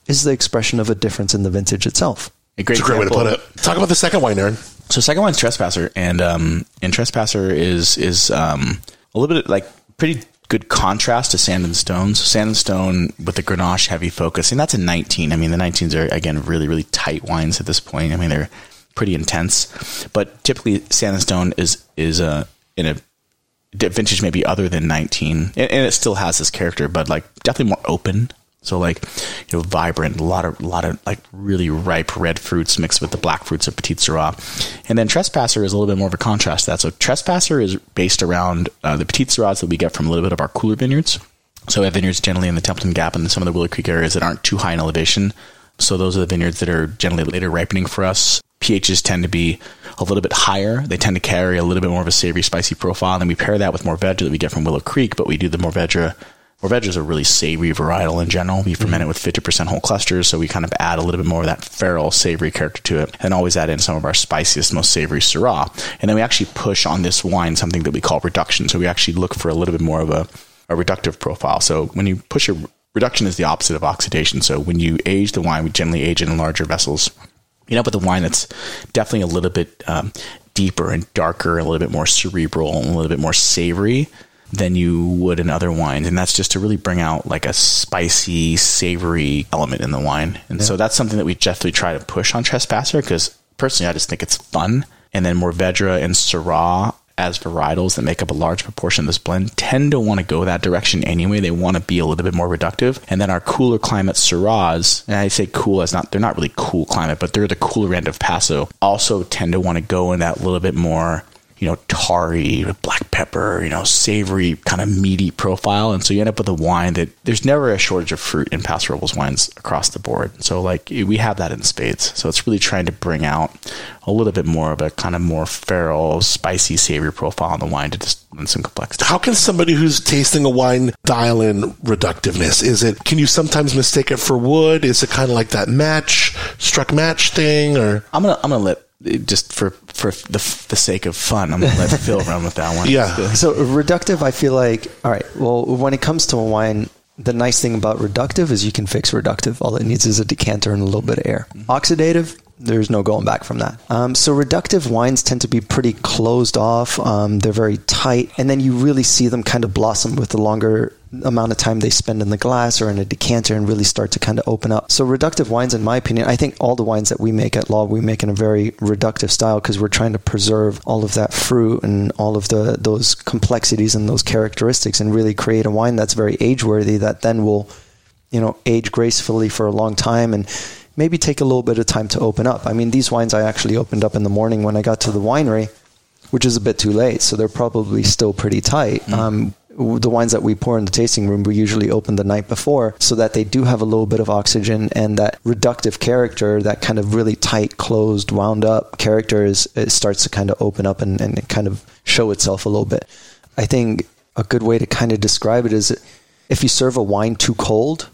is the expression of a difference in the vintage itself. A great, a great way to put it. Talk about the second wine, Aaron. So second wine's Trespasser, and um, and Trespasser is is um, a little bit like pretty good contrast to Sand and Stone. So Sand and Stone with the Grenache heavy focus, and that's a 19. I mean, the 19s are again really really tight wines at this point. I mean, they're pretty intense, but typically Sand and Stone is is a uh, in a vintage maybe other than 19, and, and it still has this character, but like definitely more open. So like, you know, vibrant, a lot of, a lot of like really ripe red fruits mixed with the black fruits of Petite Sirah. And then Trespasser is a little bit more of a contrast to that. So Trespasser is based around uh, the Petite Sirahs that we get from a little bit of our cooler vineyards. So we have vineyards generally in the Templeton Gap and some of the Willow Creek areas that aren't too high in elevation. So those are the vineyards that are generally later ripening for us. pHs tend to be a little bit higher. They tend to carry a little bit more of a savory, spicy profile. And then we pair that with more Mourvedre that we get from Willow Creek, but we do the more Mourvedre Mourvedre is a really savory varietal in general. We ferment mm-hmm. it with 50% whole clusters, so we kind of add a little bit more of that feral, savory character to it, and always add in some of our spiciest, most savory Syrah. And then we actually push on this wine something that we call reduction. So we actually look for a little bit more of a, a reductive profile. So when you push a reduction is the opposite of oxidation. So when you age the wine, we generally age it in larger vessels. You end up with a wine that's definitely a little bit um, deeper and darker, a little bit more cerebral, and a little bit more savory than you would in other wines. And that's just to really bring out like a spicy, savory element in the wine. And yeah. so that's something that we definitely try to push on Trespasser because personally I just think it's fun. And then Mourvedre and Syrah as varietals that make up a large proportion of this blend tend to want to go that direction anyway. They want to be a little bit more reductive. And then our cooler climate Syrahs, and I say cool as not, they're not really cool climate, but they're the cooler end of Paso, also tend to want to go in that little bit more you know, tarry black pepper, you know, savory, kind of meaty profile. And so you end up with a wine that there's never a shortage of fruit in Paso Robles wines across the board. So, like, we have that in spades. So it's really trying to bring out a little bit more of a kind of more feral, spicy, savory profile on the wine to just lend some complexity. How can somebody who's tasting a wine dial in reductiveness? Is it, can you sometimes mistake it for wood? Is it kind of like that match, struck match thing? Or, I'm going to, I'm going to let, just for for the, the sake of fun, I'm gonna let Phil run with that one. Yeah. So reductive, I feel like, all right. Well, when it comes to a wine, the nice thing about reductive is you can fix reductive. All it needs is a decanter and a little bit of air. Mm-hmm. Oxidative, there's no going back from that. Um, so reductive wines tend to be pretty closed off. Um, they're very tight, and then you really see them kind of blossom with the longer amount of time they spend in the glass or in a decanter and really start to kind of open up. So reductive wines, in my opinion, I think all the wines that we make at Law, we make in a very reductive style because we're trying to preserve all of that fruit and all of the those complexities and those characteristics and really create a wine that's very age worthy that then will, you know, age gracefully for a long time and maybe take a little bit of time to open up. I mean, these wines I actually opened up in the morning when I got to the winery, which is a bit too late, so they're probably still pretty tight. Mm. Um, the wines that we pour in the tasting room, we usually open the night before so that they do have a little bit of oxygen and that reductive character, that kind of really tight, closed, wound up character is, it starts to kind of open up and, and kind of show itself a little bit. I think a good way to kind of describe it is if you serve a wine too cold,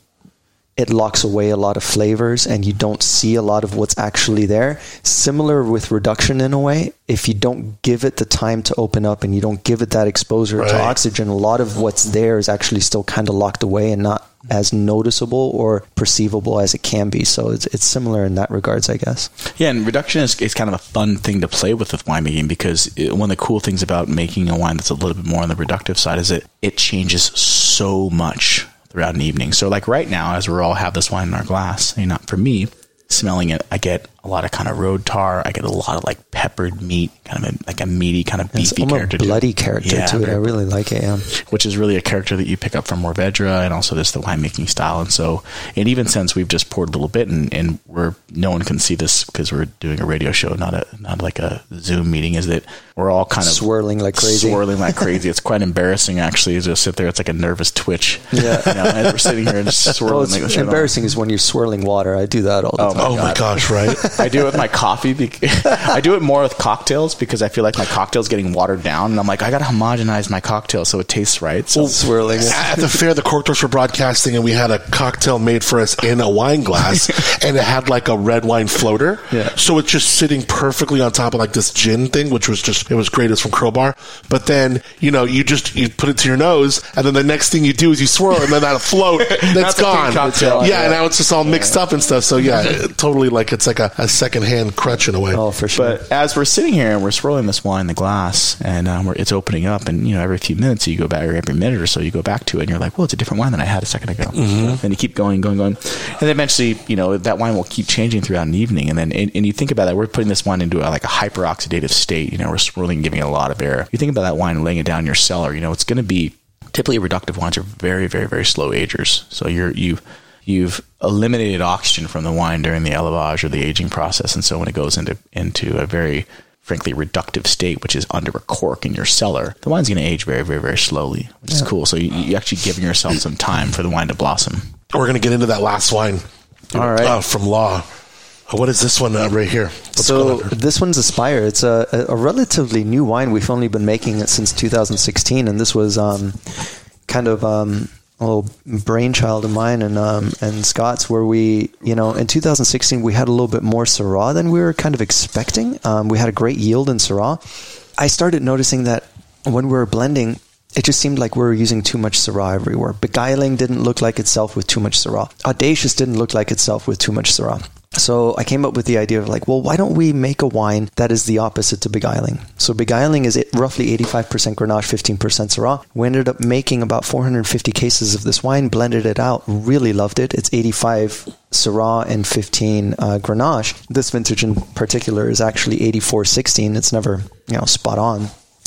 it locks away a lot of flavors and you don't see a lot of what's actually there. Similar with reduction in a way, if you don't give it the time to open up and you don't give it that exposure right. to oxygen, a lot of what's there is actually still kind of locked away and not as noticeable or perceivable as it can be. So it's, it's similar in that regards, I guess. Yeah, and reduction is, is kind of a fun thing to play with with winemaking because it, one of the cool things about making a wine that's a little bit more on the reductive side is that it changes so much throughout an evening. So like right now, as we all have this wine in our glass, you know, for me, smelling it, I get a lot of kind of road tar. I get a lot of like peppered meat, kind of a, like a meaty kind of beefy character. bloody to character yeah, to it. I really like it. Yeah. Which is really a character that you pick up from Mourvedre and also just the winemaking style. And so, and even since we've just poured a little bit, and, and we're no one can see this because we're doing a radio show, not a not like a Zoom meeting. Is that we're all kind of swirling like crazy, swirling like crazy. it's quite embarrassing actually. To just sit there, it's like a nervous twitch. Yeah, you know, and we're sitting here and just swirling. Well, it's like embarrassing is when you're swirling water. I do that all the oh time. oh my gosh, right? I do it with my coffee. I do it more with cocktails because I feel like my cocktail's getting watered down, and I'm like, I got to homogenize my cocktail so it tastes right. So well, swirling. At the fair, the corktors were broadcasting, and we had a cocktail made for us in a wine glass, and it had like a red wine floater. Yeah. So it's just sitting perfectly on top of like this gin thing, which was just it was great. It's from Crowbar, but then you know you just you put it to your nose, and then the next thing you do is you swirl, and then that float that's gone. Cocktail, yeah, yeah, now it's just all mixed yeah. up and stuff. So yeah, totally like it's like a, a secondhand crutch in a way. Oh, for sure. But as we're sitting here and we're swirling this wine in the glass, and um, it's opening up, and you know, every few minutes you go back, or every minute or so you go back to it, and you're like, well, it's a different wine than I had a second ago. Mm-hmm. And you keep going, going, going, and then eventually, you know, that wine will keep changing throughout an evening, and then and, and you think about that, we're putting this wine into a, like a hyper oxidative state. You know, we're swirling, giving it a lot of air. You think about that wine laying it down in your cellar. You know, it's going to be typically reductive wines are very, very, very slow agers. So you're you you've eliminated oxygen from the wine during the élevage or the aging process, and so when it goes into into a very frankly reductive state, which is under a cork in your cellar, the wine's going to age very, very, very slowly, which yeah. is cool. So you, you actually giving yourself some time for the wine to blossom. We're going to get into that last wine. All right, uh, from Law. Uh, what is this one uh, right here? What's so this one's Aspire. It's a, a, relatively new wine. We've only been making it since 2016, and this was um, kind of um, a little brainchild of mine and um, and Scott's, where we, you know, in 2016 we had a little bit more Syrah than we were kind of expecting. Um, we had a great yield in Syrah. I started noticing that when we were blending, it just seemed like we were using too much Syrah everywhere. Beguiling didn't look like itself with too much Syrah. Audacious didn't look like itself with too much Syrah. So I came up with the idea of like, well, why don't we make a wine that is the opposite to beguiling? So beguiling is roughly 85% Grenache, 15% Syrah. We ended up making about 450 cases of this wine, blended it out, really loved it. It's 85 Syrah and 15 uh, Grenache. This vintage in particular is actually 84-16. It's never, you know, spot on.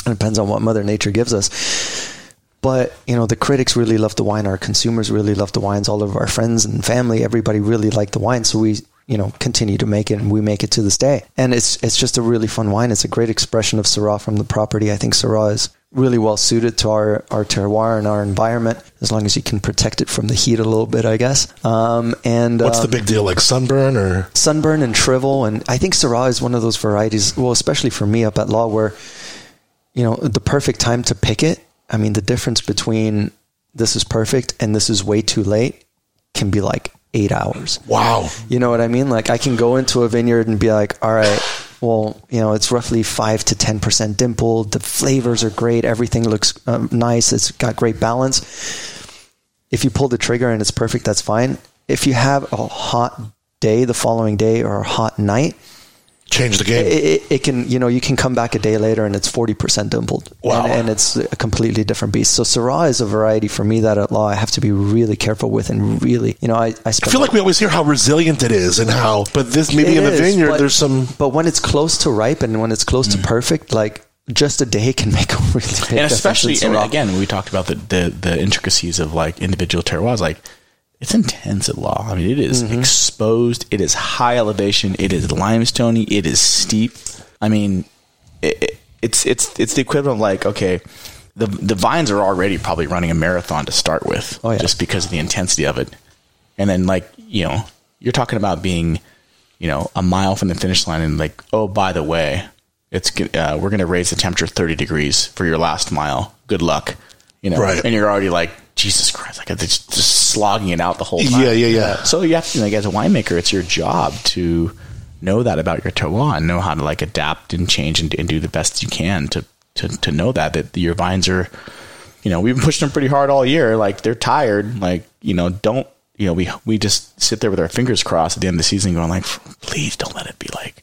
It depends on what Mother Nature gives us but you know the critics really love the wine our consumers really love the wines all of our friends and family everybody really liked the wine so we you know continue to make it, and we make it to this day. And it's it's just a really fun wine. It's a great expression of Syrah from the property. I think Syrah is really well suited to our, our terroir and our environment as long as you can protect it from the heat a little bit, I guess. Um, and What's um, the big deal? Like sunburn or sunburn and shrivel. And I think Syrah is one of those varieties, well, especially for me up at Law, where, you know, the perfect time to pick it. I mean, the difference between this is perfect and this is way too late can be like eight hours. wow? You know what I mean? Like I can go into a vineyard and be like, all right, well, you know, it's roughly five to 10% dimpled. The flavors are great. Everything looks um, nice. It's got great balance. If you pull the trigger and it's perfect, that's fine. If you have a hot day the following day or a hot night, Change the game. it, it, it can, you know, you can come back a day later and it's 40% dimpled. Wow. And, and it's a completely different beast. So Syrah is a variety for me that at law I have to be really careful with and really, you know, I, I I feel like we always hear how resilient it is and how, but this maybe It in the is, vineyard but- there's some. But when it's close to ripe and when it's close to mm. perfect, like just a day can make a really big and especially difference in and Syrah. again we talked about the, the the intricacies of like individual terroirs like it's intense at law. I mean it is Mm-hmm. exposed. It is high elevation. It is limestoney. It is steep. I mean it, it, it's it's it's the equivalent of like okay the the vines are already probably running a marathon to start with Oh, yeah. just because of the intensity of it. And then like you know you're talking about being you know a mile from the finish line and like oh by the way it's uh, we're going to raise the temperature 30 degrees for your last mile. Good luck. You know? Right. and you're already like jesus christ like it's just slogging it out the whole time Yeah, yeah, yeah. so you have to like as a winemaker it's your job to know that about your terroir and know how to like adapt and change and, and do the best you can to, to to know that that your vines are you know, we've been pushing them pretty hard all year. Like they're tired. Like, you know, don't, you know, we, we just sit there with our fingers crossed at the end of the season going like, please don't let it be like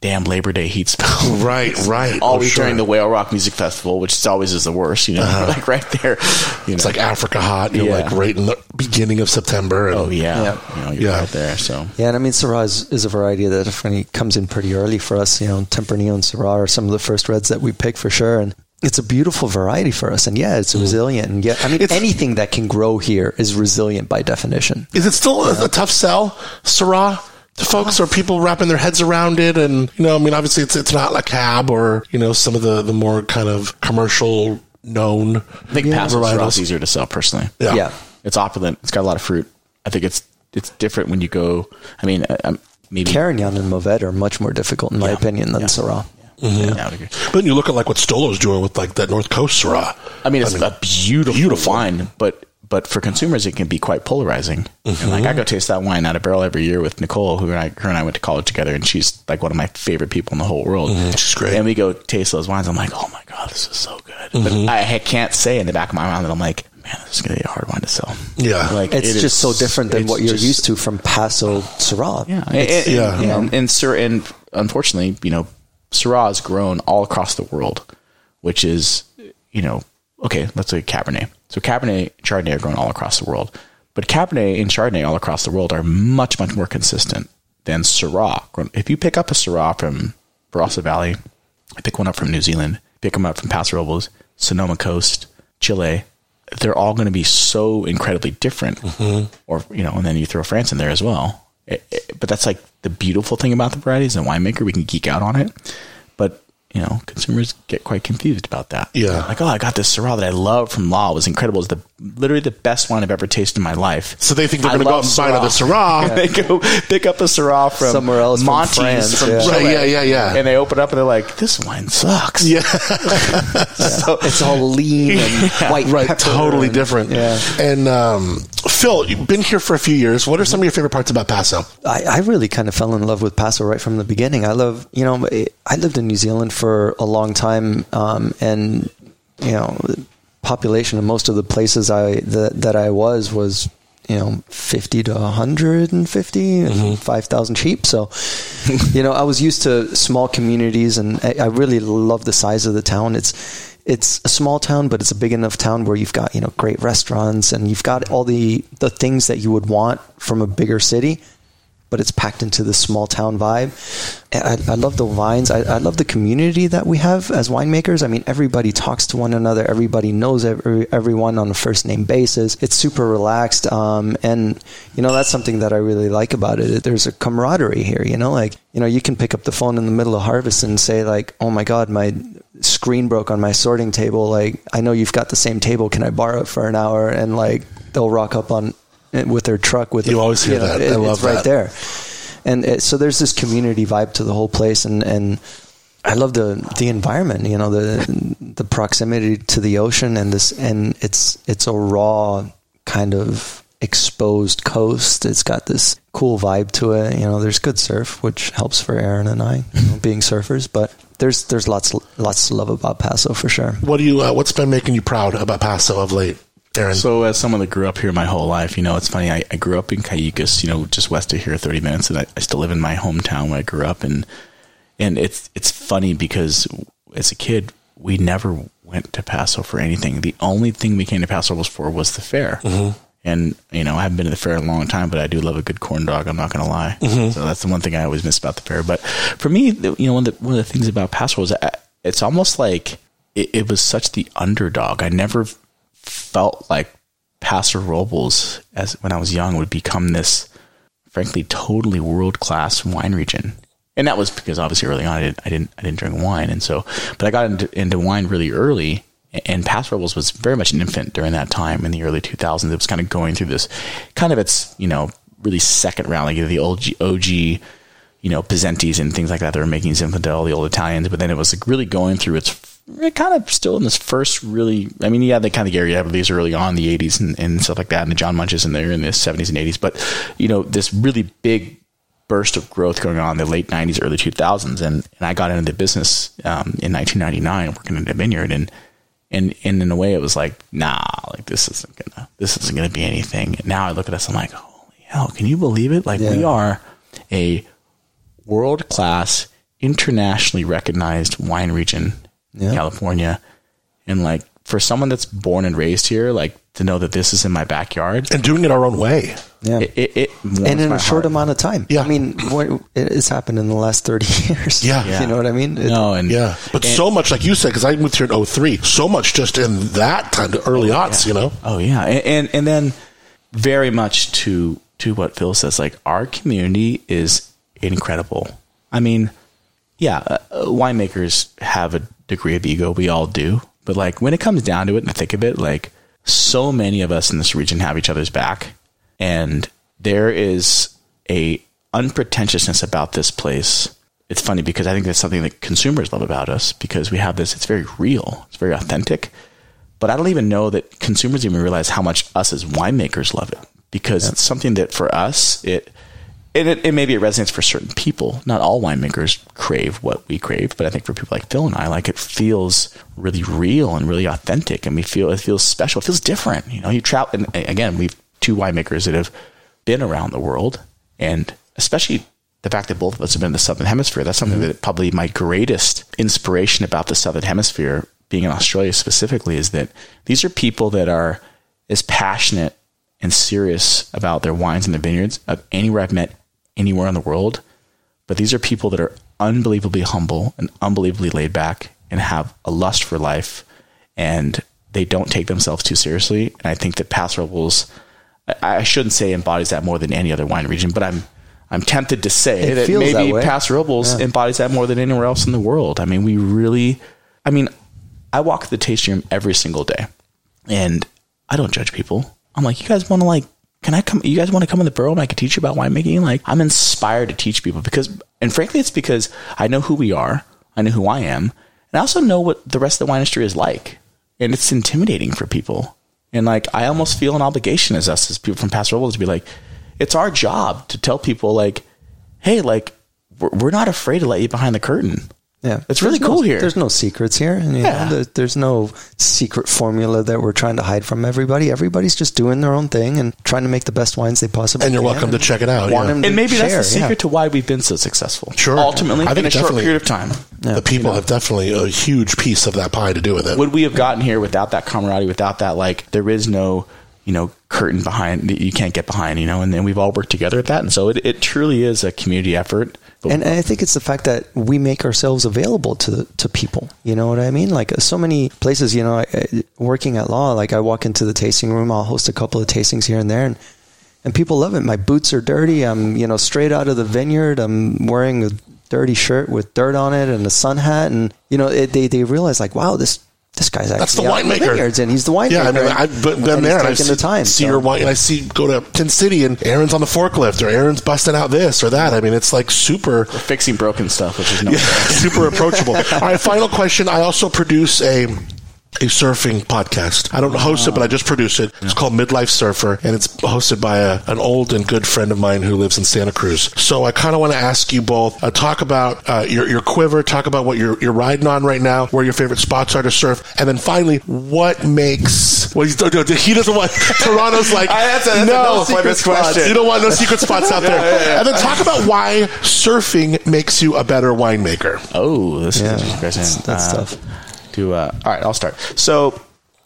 damn Labor Day heat spell. Right, right. Oh, Always sure. during the Whale Rock Music Festival, which is always is the worst, you know, uh-huh. like right there. You It's like Africa hot. You're Yeah. like right in the beginning of September. And oh yeah, Yeah. you know, you're Yeah. right there. So Yeah, and I mean Syrah is, is a variety that definitely comes in pretty early for us. You know, Tempranillo and Syrah are some of the first reds that we pick for sure, and it's a beautiful variety for us. And yeah, it's mm. resilient. And yeah, I mean It's- anything that can grow here is resilient by definition. Is it still a, a tough sell, Syrah, to folks? Or people wrapping their heads around it? And you know, I mean, obviously, it's it's not like Cab or you know some of the the more kind of commercial known. I think Paso Syrah varietals. is easier to sell personally. Yeah. Yeah. It's opulent. It's got a lot of fruit. I think it's, it's different when you go, I mean, uh, um, maybe. Carignan and Mourvèdre are much more difficult, in my Yeah. opinion, than Yeah. Syrah. Yeah, I would agree. But you look at like what Stolo's doing with like that North Coast Syrah. I mean, it's a beautiful, beautiful. wine, but but for consumers, it can be quite polarizing. And like I go taste that wine out of barrel every year with Nicole, who and I, her and I went to college together, and she's like one of my favorite people in the whole world. Mm-hmm. She's great. And we go taste those wines. I'm like, oh my god, this is so good. But mm-hmm. I can't say in the back of my mind that I'm like, man, this is gonna be a hard wine to sell. Yeah. Like It's it just is- so different than what you're just- used to from Paso Syrah. Yeah, It's- and, yeah. and, and, and, Sir, and unfortunately, you know, Syrah has grown all across the world, which is, you know, okay. Let's say Cabernet. So Cabernet, and Chardonnay are grown all across the world, but Cabernet and Chardonnay all across the world are much, much more consistent than Syrah. If you pick up a Syrah from Barossa Valley, pick one up from New Zealand, pick them up from Paso Robles, Sonoma Coast, Chile, they're all going to be so incredibly different. Mm-hmm. Or, you know, and then you throw France in there as well. It- it- but that's like the beautiful thing about the varieties and winemaker. We can geek out on it. But, you know, consumers get quite confused about that. Yeah. Like, oh, I got this Syrah that I love from Law. It was incredible. It's the literally the best wine I've ever tasted in my life. So they think they're going to go out and buy another Syrah. they go pick up a Syrah from Somewhere else from France, from yeah. Chile. Right, yeah, yeah, yeah. And they open up and they're like, "This wine sucks." Yeah. So, It's all lean and white right. Totally and- different. Yeah. And um, Phil, you've been here for a few years. What are some of your favorite parts about Paso? I, I really kind of fell in love with Paso right from the beginning. I love, you know, I lived in New Zealand for a long time, um, and you know, the population of most of the places I that, that I was was you know 50 to 150 and 5000 sheep. So you know i was used to small communities and I, I really love the size of the town. It's it's a small town but it's a big enough town where you've got you know great restaurants and you've got all the the things that you would want from a bigger city but it's packed into this small town vibe. I, I love the wines. I, I, love the community that we have as winemakers. I mean, everybody talks to one another. Everybody knows every, everyone on a first name basis. It's super relaxed. Um, and, you know, that's something that I really like about it. There's a camaraderie here, you know, like, you know, you can pick up the phone in the middle of harvest and say like, oh my God, my screen broke on my sorting table. Like, I know you've got the same table. Can I borrow it for an hour? And like, they'll rock up on with their truck with you always hear you know, that. It, I love it's right there and it, so there's this community vibe to the whole place, and and I love the the environment. You know, the the proximity to the ocean, and this, and it's it's a raw kind of exposed coast. It's got this cool vibe to it. You know, there's good surf, which helps for Aaron and I, you know, being surfers. But there's there's lots lots to love about Paso for sure. What do you? Uh, what's been making you proud about Paso of late? Aaron. So, as someone that grew up here my whole life, you know, it's funny. I, I grew up in Cayucos, you know, just west of here, thirty minutes, and I, I, still live in my hometown where I grew up. And and it's it's funny because as a kid, we never went to Paso for anything. The only thing we came to Paso was for was the fair. Mm-hmm. And you know, I haven't been to the fair in a long time, but I do love a good corn dog. I'm not going to lie. Mm-hmm. So that's the one thing I always miss about the fair. But for me, you know, one of the, one of the things about Paso was uh, it's almost like it, it was such the underdog. I never felt like Paso Robles, as when I was young, would become this, frankly, totally world class wine region. And that was because obviously early on I didn't I didn't I didn't drink wine, and so but I got into, into wine really early. And Paso Robles was very much an infant during that time in the early 2000s. It was kind of going through this kind of its you know really second round, like the old OG you know Pesentis and things like that. that were making Zinfandel, the old Italians, but then it was like really going through its kind of still in this first really. I mean, yeah, they kind of Gary these early on the '80s and, and stuff like that, and the John Munches in there in the '70s and '80s. But you know, this really big burst of growth going on in the late '90s, early 2000s, and and I got into the business um, in 1999, working in a vineyard, and and and in a way, it was like, nah, like this isn't gonna this isn't gonna be anything. And now I look at us, I'm like, holy hell, can you believe it? Like yeah. we are a world class, internationally recognized wine region yeah. California. And like for someone that's born and raised here, like to know that this is in my backyard and doing it our own way. Yeah. It, it, it and in a short amount of time. Yeah. I mean, it's happened in the last 30 years. Yeah. yeah. You know what I mean? no, and yeah. But and, so much, like you said, because I moved here in 03, so much just in that time, the early oh, aughts, yeah. you know? Oh, yeah. And, and, and then very much to, to what Phil says, like our community is incredible. I mean, yeah, uh, winemakers have a degree of ego. We all do. But like when it comes down to it and the thick of it, like so many of us in this region have each other's back. And there is a unpretentiousness about this place. It's funny because I think that's something that consumers love about us because we have this, it's very real, it's very authentic. But I don't even know that consumers even realize how much us as winemakers love it because yeah. it's something that for us, it and it, it maybe it resonates for certain people. Not all winemakers crave what we crave, but I think for people like Phil and I, like it feels really real and really authentic, and we feel it feels special. It feels different. You know, you travel, and again, we've two winemakers that have been around the world, and especially the fact that both of us have been in the Southern Hemisphere. That's something mm-hmm. that probably my greatest inspiration about the Southern Hemisphere, being in Australia specifically, is that these are people that are as passionate and serious about their wines and their vineyards of anywhere I've met anywhere in the world. But these are people that are unbelievably humble and unbelievably laid back and have a lust for life and they don't take themselves too seriously. And I think that Paso Robles, I shouldn't say embodies that more than any other wine region, but I'm I'm tempted to say it that maybe that Robles yeah. embodies that more than anywhere else in the world. I mean, we really, I mean, I walk the tasting room every single day, and I don't judge people. I'm like, you guys want to like can I come? You guys want to come in the borough and I can teach you about winemaking? Like, I'm inspired to teach people because, and frankly, it's because I know who we are. I know who I am. And I also know what the rest of the wine industry is like. And it's intimidating for people. And like, I almost feel an obligation as us, as people from Paso Robles to be like, it's our job to tell people, like, hey, like, we're not afraid to let you behind the curtain. Yeah, it's really cool no, here. There's no secrets here. And, yeah. Know, there's no secret formula that we're trying to hide from everybody. Everybody's just doing their own thing and trying to make the best wines they possibly and you're welcome to check it out. Yeah. And maybe share, that's the secret yeah. to why we've been so successful. Sure. Ultimately, I think in a short period of time. the people you know, have definitely a huge piece of that pie to do with it. Would we have gotten here without that camaraderie, without that, like, there is no you know, curtain behind that you can't get behind, you know, and then we've all worked together at that. And so it, it truly is a community effort. But And I think it's the fact that we make ourselves available to to people. You know what I mean? Like so many places, you know, I, I- working at law, like I walk into the tasting room, I'll host a couple of tastings here and there, and and people love it. My boots are dirty. I'm you know straight out of the vineyard. I'm wearing a dirty shirt with dirt on it and a sun hat, and you know it, they they realize like, wow, this. This guy's actually That's the out in winemaker. vineyards, and he's the winemaker. Yeah, I mean, I've been, and been he's there and I've seen, the time. see so- your wine. And I see go to Tin City and Aaron's on the forklift or Aaron's busting out this or that. I mean, it's like super, fixing broken stuff, which is no yeah, super approachable. All right, final question. I also produce a a surfing podcast. I don't host it, but I just produce it. It's called Midlife Surfer, and it's hosted by a, an old and good friend of mine who lives in Santa Cruz. So I kind of want to ask you both uh, talk about uh, your your quiver, talk about what you're you're riding on right now, where your favorite spots are to surf, and then finally, what makes well, he's, he doesn't want Taranto's like I- that's a- that's a no no secret spots. question. You don't want no secret spots out there. And then talk about why surfing makes you a better winemaker. Oh, this Yeah, is interesting. that's- that's Uh, tough. To uh, all right, I'll start. So,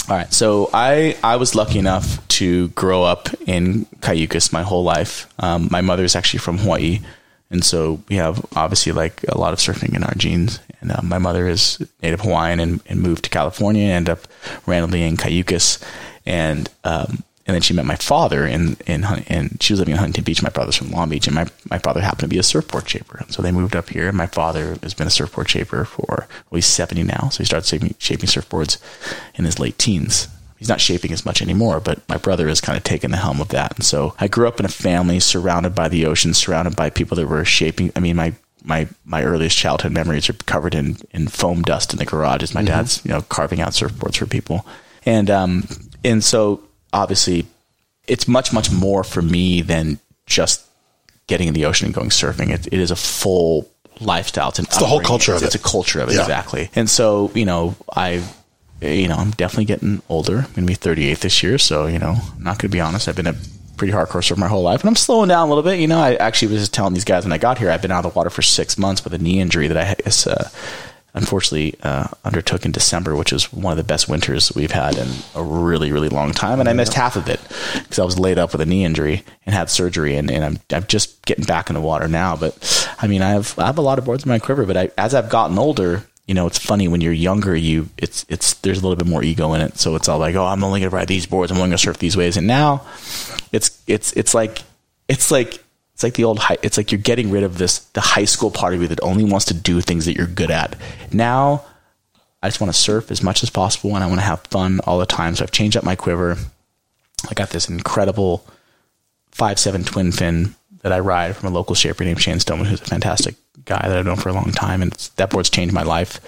all right, so I I was lucky enough to grow up in Cayucos my whole life. Um, my mother is actually from Hawaii, and so we have obviously like a lot of surfing in our genes. And uh, my mother is native Hawaiian and, and moved to California and ended up randomly in Cayucos, and um, and then she met my father in in and she was living in Huntington Beach. My brother's from Long Beach, and my my father happened to be a surfboard shaper. So they moved up here, and my father has been a surfboard shaper for well, he's seventy now. So he started shaping, shaping surfboards in his late teens. He's not shaping as much anymore, but my brother has kind of taken the helm of that. And so I grew up in a family surrounded by the ocean, surrounded by people that were shaping. I mean, my my my earliest childhood memories are covered in in foam dust in the garage as my dad's you know carving out surfboards for people, and um and so obviously it's much much more for me than just getting in the ocean and going surfing. It, it is a full lifestyle. It's, an the whole culture of it. it's a culture of it Yeah. exactly. And so you know I. You know, I'm definitely getting older. I'm going to be 38 this year, so you know, I'm not to be honest. I've been a pretty hardcore surfer my whole life, and I'm slowing down a little bit. You know, I actually was just telling these guys when I got here, I've been out of the water for six months with a knee injury that I had- uh, unfortunately uh, undertook in December, which is one of the best winters we've had in a really, really long time. And I missed half of it because I was laid up with a knee injury and had surgery. And, and I'm, I'm just getting back in the water now. But I mean, I have, I have a lot of boards in my quiver, but I, as I've gotten older, you know, it's funny when you're younger, you, it's, it's, there's a little bit more ego in it. So it's all like, oh, I'm only going to ride these boards. I'm only going to surf these ways. And now it's, it's, it's like, it's like, it's like the old high, it's like you're getting rid of this the high school part of you that only wants to do things that you're good at. Now I just want to surf as much as possible and I want to have fun all the time. So I've changed up my quiver. I got this incredible five seven twin fin that I ride from a local shaper named Shane Stoneman, who's a fantastic guy that I've known for a long time, and that board's changed my life.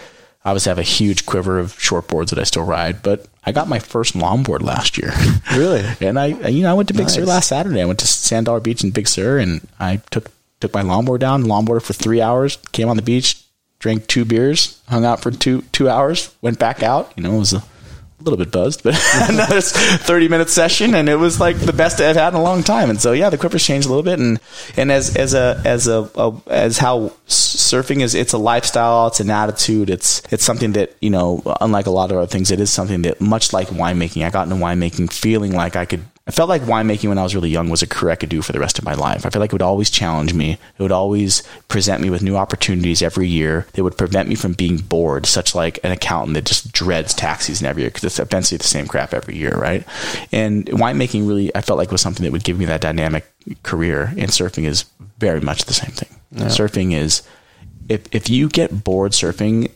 I obviously have a huge quiver of short boards that I still ride, but I got my first longboard last year. Really? and I, you know, I went to Big Sur last Saturday. I went to Sand Dollar Beach in Big Sur, and I took took my longboard down, longboarded for three hours, came on the beach, drank two beers, hung out for two two hours, went back out. You know, it was a little bit buzzed, but another 30 minute session and it was like the best I've had in a long time. And so, yeah, the Quiver's changed a little bit. And, and as, as a, as a, a as how surfing is, it's a lifestyle, it's an attitude. It's, it's something that, you know, unlike a lot of other things, it is something that much like winemaking, I got into winemaking feeling like I could, I felt like winemaking when I was really young was a career I could do for the rest of my life. I feel like it would always challenge me. It would always present me with new opportunities every year. It would prevent me from being bored, such like an accountant that just dreads tax season every year because it's eventually the same crap every year, right? And winemaking really, I felt like was something that would give me that dynamic career. And surfing is very much the same thing. Surfing is, if if you get bored surfing,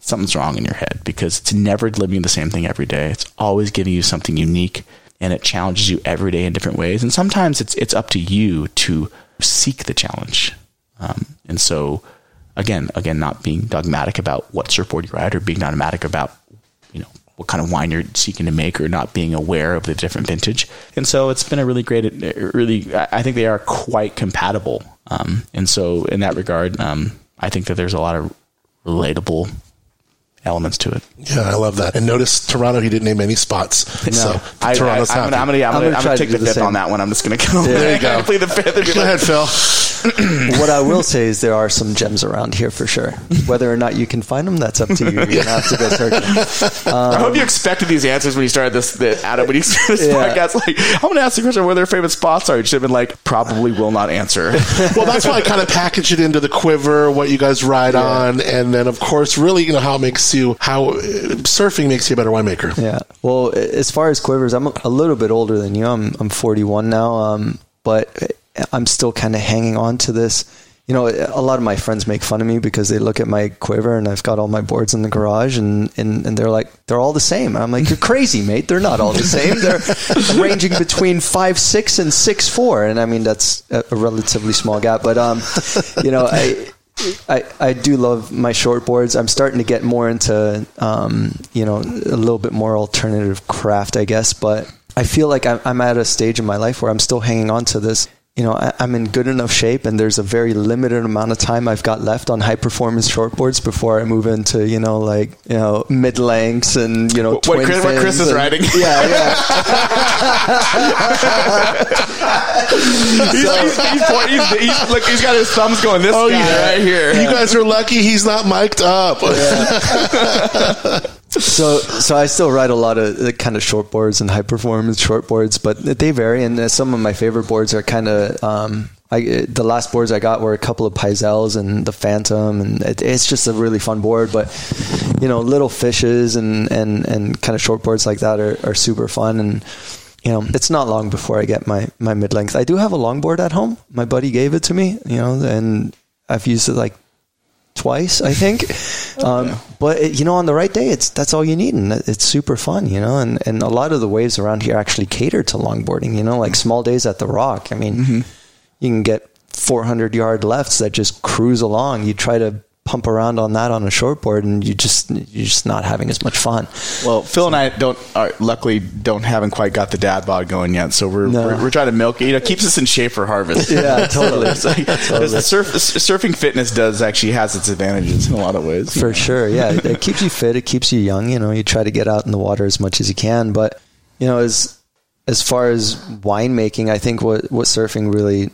something's wrong in your head because it's never living the same thing every day. It's always giving you something unique and it challenges you every day in different ways. And sometimes it's it's up to you to seek the challenge. Um, and so, again, again, not being dogmatic about what surfboard you ride or being dogmatic about you know what kind of wine you're seeking to make or not being aware of the different vintage. And so it's been a really great, really, I think they are quite compatible. Um, and so in that regard, um, I think that there's a lot of relatable elements to it. Yeah, I love that. And notice Taranto, he didn't name any spots. So I, Taranto's I, am happy. gonna, I'm gonna, I'm I'm gonna, gonna I'm gonna take the the fifth same. on that one. I'm just gonna go. There you go. plead the fifth. Go ahead, Phil. what I will say is there are some gems around here for sure. Whether or not you can find them, that's up to you. You're gonna have to go searching. I hope um, you expected these answers when you started this. The, Adam, when you started this Yeah. podcast, like I'm going to ask the question where their favorite spots are. You should have been like, probably will not answer. well, that's why I kind of package it into the quiver, what you guys ride on, and then of course, really, you know, how it makes you, how uh, surfing makes you a better winemaker. Yeah. Well, as far as quivers, I'm a little bit older than you. I'm I'm 41 now, um, but I'm still kind of hanging on to this. You know, a lot of my friends make fun of me because they look at my quiver and I've got all my boards in the garage and, and, and they're like, they're all the same. I'm like, you're crazy, mate. They're not all the same. They're ranging between five, six and six, four. And I mean, that's a relatively small gap, but, um, you know, I, I, I do love my short boards. I'm starting to get more into, um, you know, a little bit more alternative craft, I guess. But I feel like I'm, I'm at a stage in my life where I'm still hanging on to this. You know, I, I'm in good enough shape, and there's a very limited amount of time I've got left on high performance shortboards before I move into, you know, like you know mid lengths and you know What twin Chris- what Chris is and- riding. Yeah, yeah. he's, he's, he's, point- he's, he's, look, he's got his thumbs going this Oh, guy yeah. right here. You guys are lucky he's not mic'd up. so so I still ride a lot of the kind of short boards and high performance short boards, but they vary. And uh, some of my favorite boards are kind of um, I, the last boards I got were a couple of Pyzels and the Phantom, and it, it's just a really fun board. But you know, little fishes and and and kind of short boards like that are, are super fun and. You know, it's not long before I get my, my mid length. I do have a longboard at home. My buddy gave it to me, you know, and I've used it like twice, I think. Um, But it, you know, on the right day, it's that's all you need, and it's super fun. You know, and and a lot of the waves around here actually cater to longboarding. You know, like small days at the Rock. I mean, you can get 400 yard lefts that just cruise along. You try to pump around on that on a shortboard, and you just you're just not having as much fun. Well, Phil and I don't are, luckily don't haven't quite got the dad bod going yet, so we're, No. we're we're trying to milk it. You know, it keeps us in shape for harvest. Yeah, totally. So, the surf, surfing fitness does actually has its advantages in a lot of ways. For sure, yeah. It, it keeps you fit. It keeps you young. You know, you try to get out in the water as much as you can. But you know, as as far as winemaking, I think what what surfing really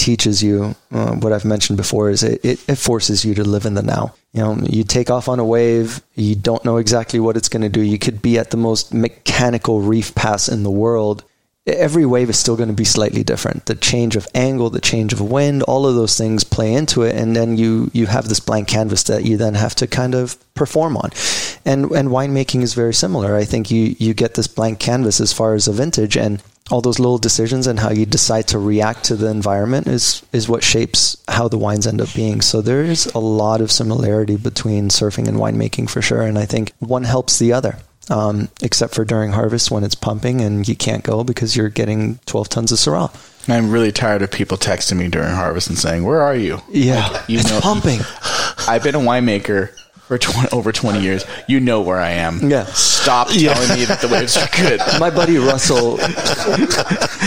teaches you, uh, what I've mentioned before, is it, it, it forces you to live in the now. You know, you take off on a wave, you don't know exactly what it's going to do. You could be at the most mechanical reef pass in the world. Every wave is still going to be slightly different. The change of angle, the change of wind, all of those things play into it, and then you you have this blank canvas that you then have to kind of perform on. And and winemaking is very similar. I think you you get this blank canvas as far as a vintage, and all those little decisions and how you decide to react to the environment is is what shapes how the wines end up being. So there is a lot of similarity between surfing and winemaking for sure, and I think one helps the other. Um, except for during harvest when it's pumping and you can't go because you're getting 12 tons of Syrah. I'm really tired of people texting me during harvest and saying, "Where are you?" Yeah, you it's know- pumping. I've been a winemaker for 20, over 20 years. You know where I am. Yeah. Stop Yeah. telling me that the waves are good. My buddy Russell,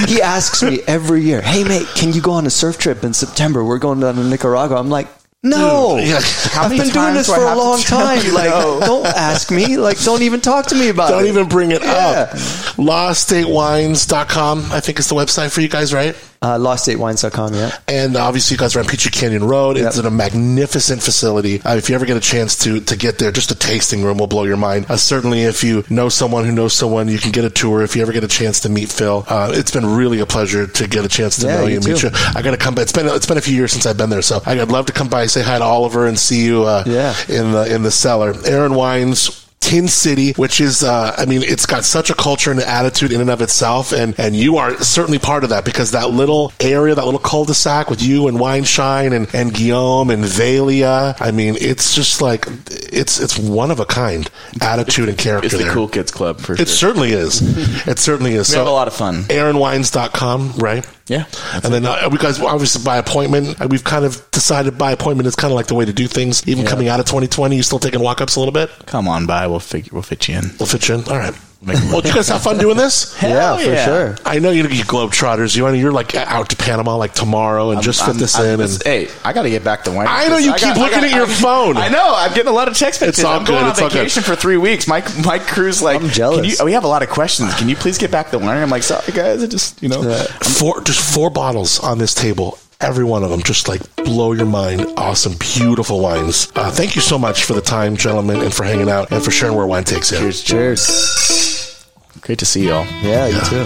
he asks me every year, "Hey mate, can you go on a surf trip in September? We're going down to Nicaragua." I'm like, "No, Yeah. I've been doing this do for a long time. you Like, no? don't ask me. Like, don't even talk to me about it. Don't even bring it Yeah. up. LawEstateWines.com, I think is the website for you guys, right? Uh, LawEstateWines.com, yeah. And obviously, you guys are on Peachy Canyon Road. It's Yep. in a magnificent facility. Uh, if you ever get a chance to to get there, just a tasting room will blow your mind. Uh, certainly, if you know someone who knows someone, you can get a tour. If you ever get a chance to meet Phil, uh, it's been really a pleasure to get a chance to Yeah, know you and meet you. I got to come. By it's been it's been a few years since I've been there, so I'd love to come by, say hi to Oliver, and see you. Uh, Yeah. in the in the cellar. Aaron Wines. Tin City, which is, uh, I mean, it's got such a culture and attitude in and of itself, and and you are certainly part of that because that little area, that little cul-de-sac with you and Wineshine and and Guillaume and Valia, I mean, it's just like it's it's one of a kind attitude and character. It's the there. cool kids club for It sure. It certainly is. It certainly is. We have a lot of fun. AaronWines.com, right? Yeah. And then uh, we guys obviously by appointment. uh, We've kind of decided by appointment is kind of like the way to do things. Even coming out of 2020, you still taking walk-ups a little bit. Come on by. We'll figure. We'll fit you in. We'll fit you in. All right. Well, did you guys have fun doing this? yeah, for yeah. sure. I know you're, you globetrotters. You, I know you're like out to Panama like tomorrow and just fit I'm- this I'm- in. And hey, I got to get back to wine. I know you I keep looking at your phone. I know. I'm getting a lot of text messages. It's all I'm going good, on it's good. vacation for three weeks. Mike, Mike Cruz, like, I'm jealous. Can you, we have a lot of questions. Can you please get back to learning? I'm like, sorry guys, I just, you know, four, just four bottles on this table. Every one of them just like blow your mind. Awesome, beautiful wines. Uh, thank you so much for the time, gentlemen, and for hanging out and for sharing where wine takes you. Cheers. Cheers. Great to see y'all. Yeah, you Yeah. too.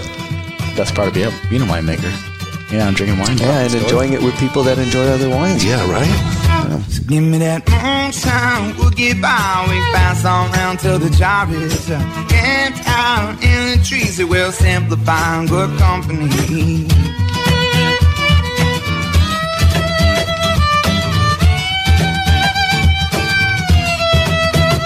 Best part of being a, being a winemaker. Yeah, I'm drinking wine. now. Yeah, and enjoying it with people that enjoy other wines. Yeah, right? Give me that moonshine, we'll get by. We pass on round till the job is uh, camped out in the trees. It will simplify good company.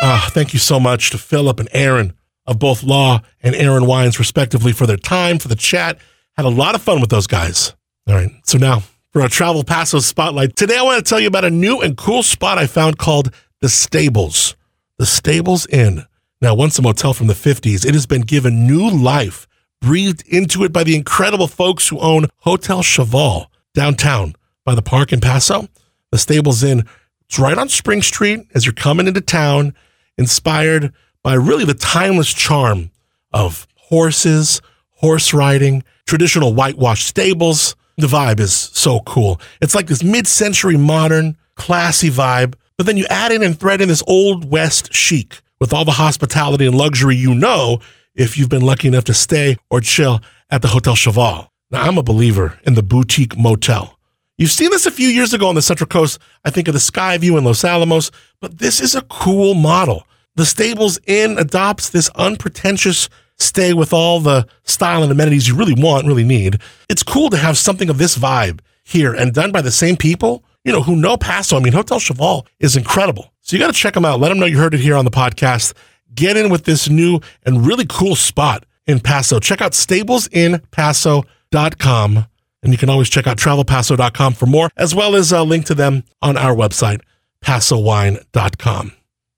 Uh, thank you so much to Philip and Aaron of both Law and Aaron Wines, respectively, for their time, for the chat. Had a lot of fun with those guys. All right. So now for our Travel Paso spotlight. Today, I want to tell you about a new and cool spot I found called The Stables. The Stables Inn. Now, once a motel from the 50s, it has been given new life, breathed into it by the incredible folks who own Hotel Cheval downtown by the park in Paso. The Stables Inn, it's right on Spring Street as you're coming into town, inspired by really the timeless charm of horses, horse riding, traditional whitewashed stables. The vibe is so cool. It's like this mid century modern, classy vibe, but then you add in and thread in this old West chic with all the hospitality and luxury you know if you've been lucky enough to stay or chill at the Hotel Cheval. Now, I'm a believer in the boutique motel. You've seen this a few years ago on the Central Coast. I think of the Skyview in Los Alamos, but this is a cool model. The Stables Inn adopts this unpretentious stay with all the style and amenities you really want, really need. It's cool to have something of this vibe here and done by the same people, you know, who know Paso. I mean, Hotel Cheval is incredible. So you got to check them out. Let them know you heard it here on the podcast. Get in with this new and really cool spot in Paso. Check out stablesinpaso.com. And you can always check out travelpaso.com for more, as well as a link to them on our website, pasowine.com.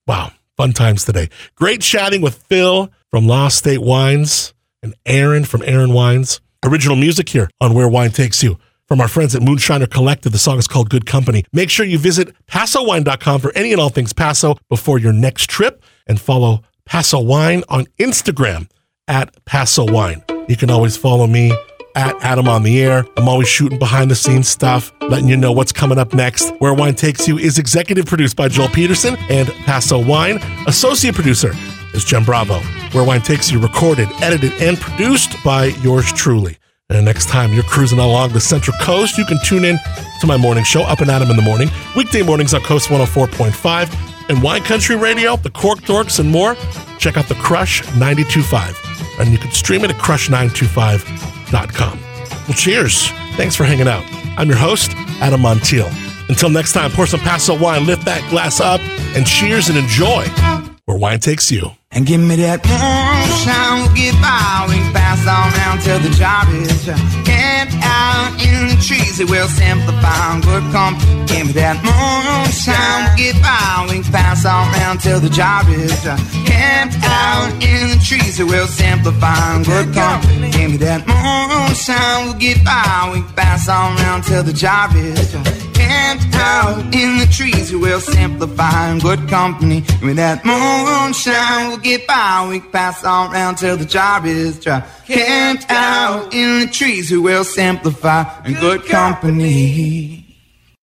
Wow, fun times today. Great chatting with Phil from Law Estate Wines and Aaron from Aaron Wines. Original music here on Where Wine Takes You from our friends at Moonshiner Collective. The song is called Good Company. Make sure you visit pasowine.com for any and all things Paso before your next trip and follow Paso Wine on Instagram at Paso Wine. You can always follow me at Adam on the Air. I'm always shooting behind the scenes stuff, letting you know what's coming up next. Where Wine Takes You is executive produced by Joel Peterson and Paso Wine. Associate producer is Jen Bravo. Where Wine Takes You recorded, edited, and produced by yours truly. And next time you're cruising along the Central Coast, you can tune in to my morning show, Up and Adam in the Morning, weekday mornings on Coast 104.5 and Wine Country Radio, the Cork Dorks, and more. Check out the Crush 925, and you can stream it at crush925.com. Well, cheers. Thanks for hanging out. I'm your host, Adam Montiel. Until next time, pour some Paso wine, lift that glass up, and cheers and enjoy where wine takes you. And give me that moonshine, we'll get by. We pass on round till the job is camped out in the trees. It will simplify good company. Give me that moonshine, we'll get by. We pass on round till the job is camped out in the trees. It will simplify good company. Give me that moonshine, we'll get by. We pass on round till the job is camped out in the trees. It will simplify good company. Give me that moonshine, we'll get by. We pass on round till the job is dry. Camped out in the trees, who will simplify in good company.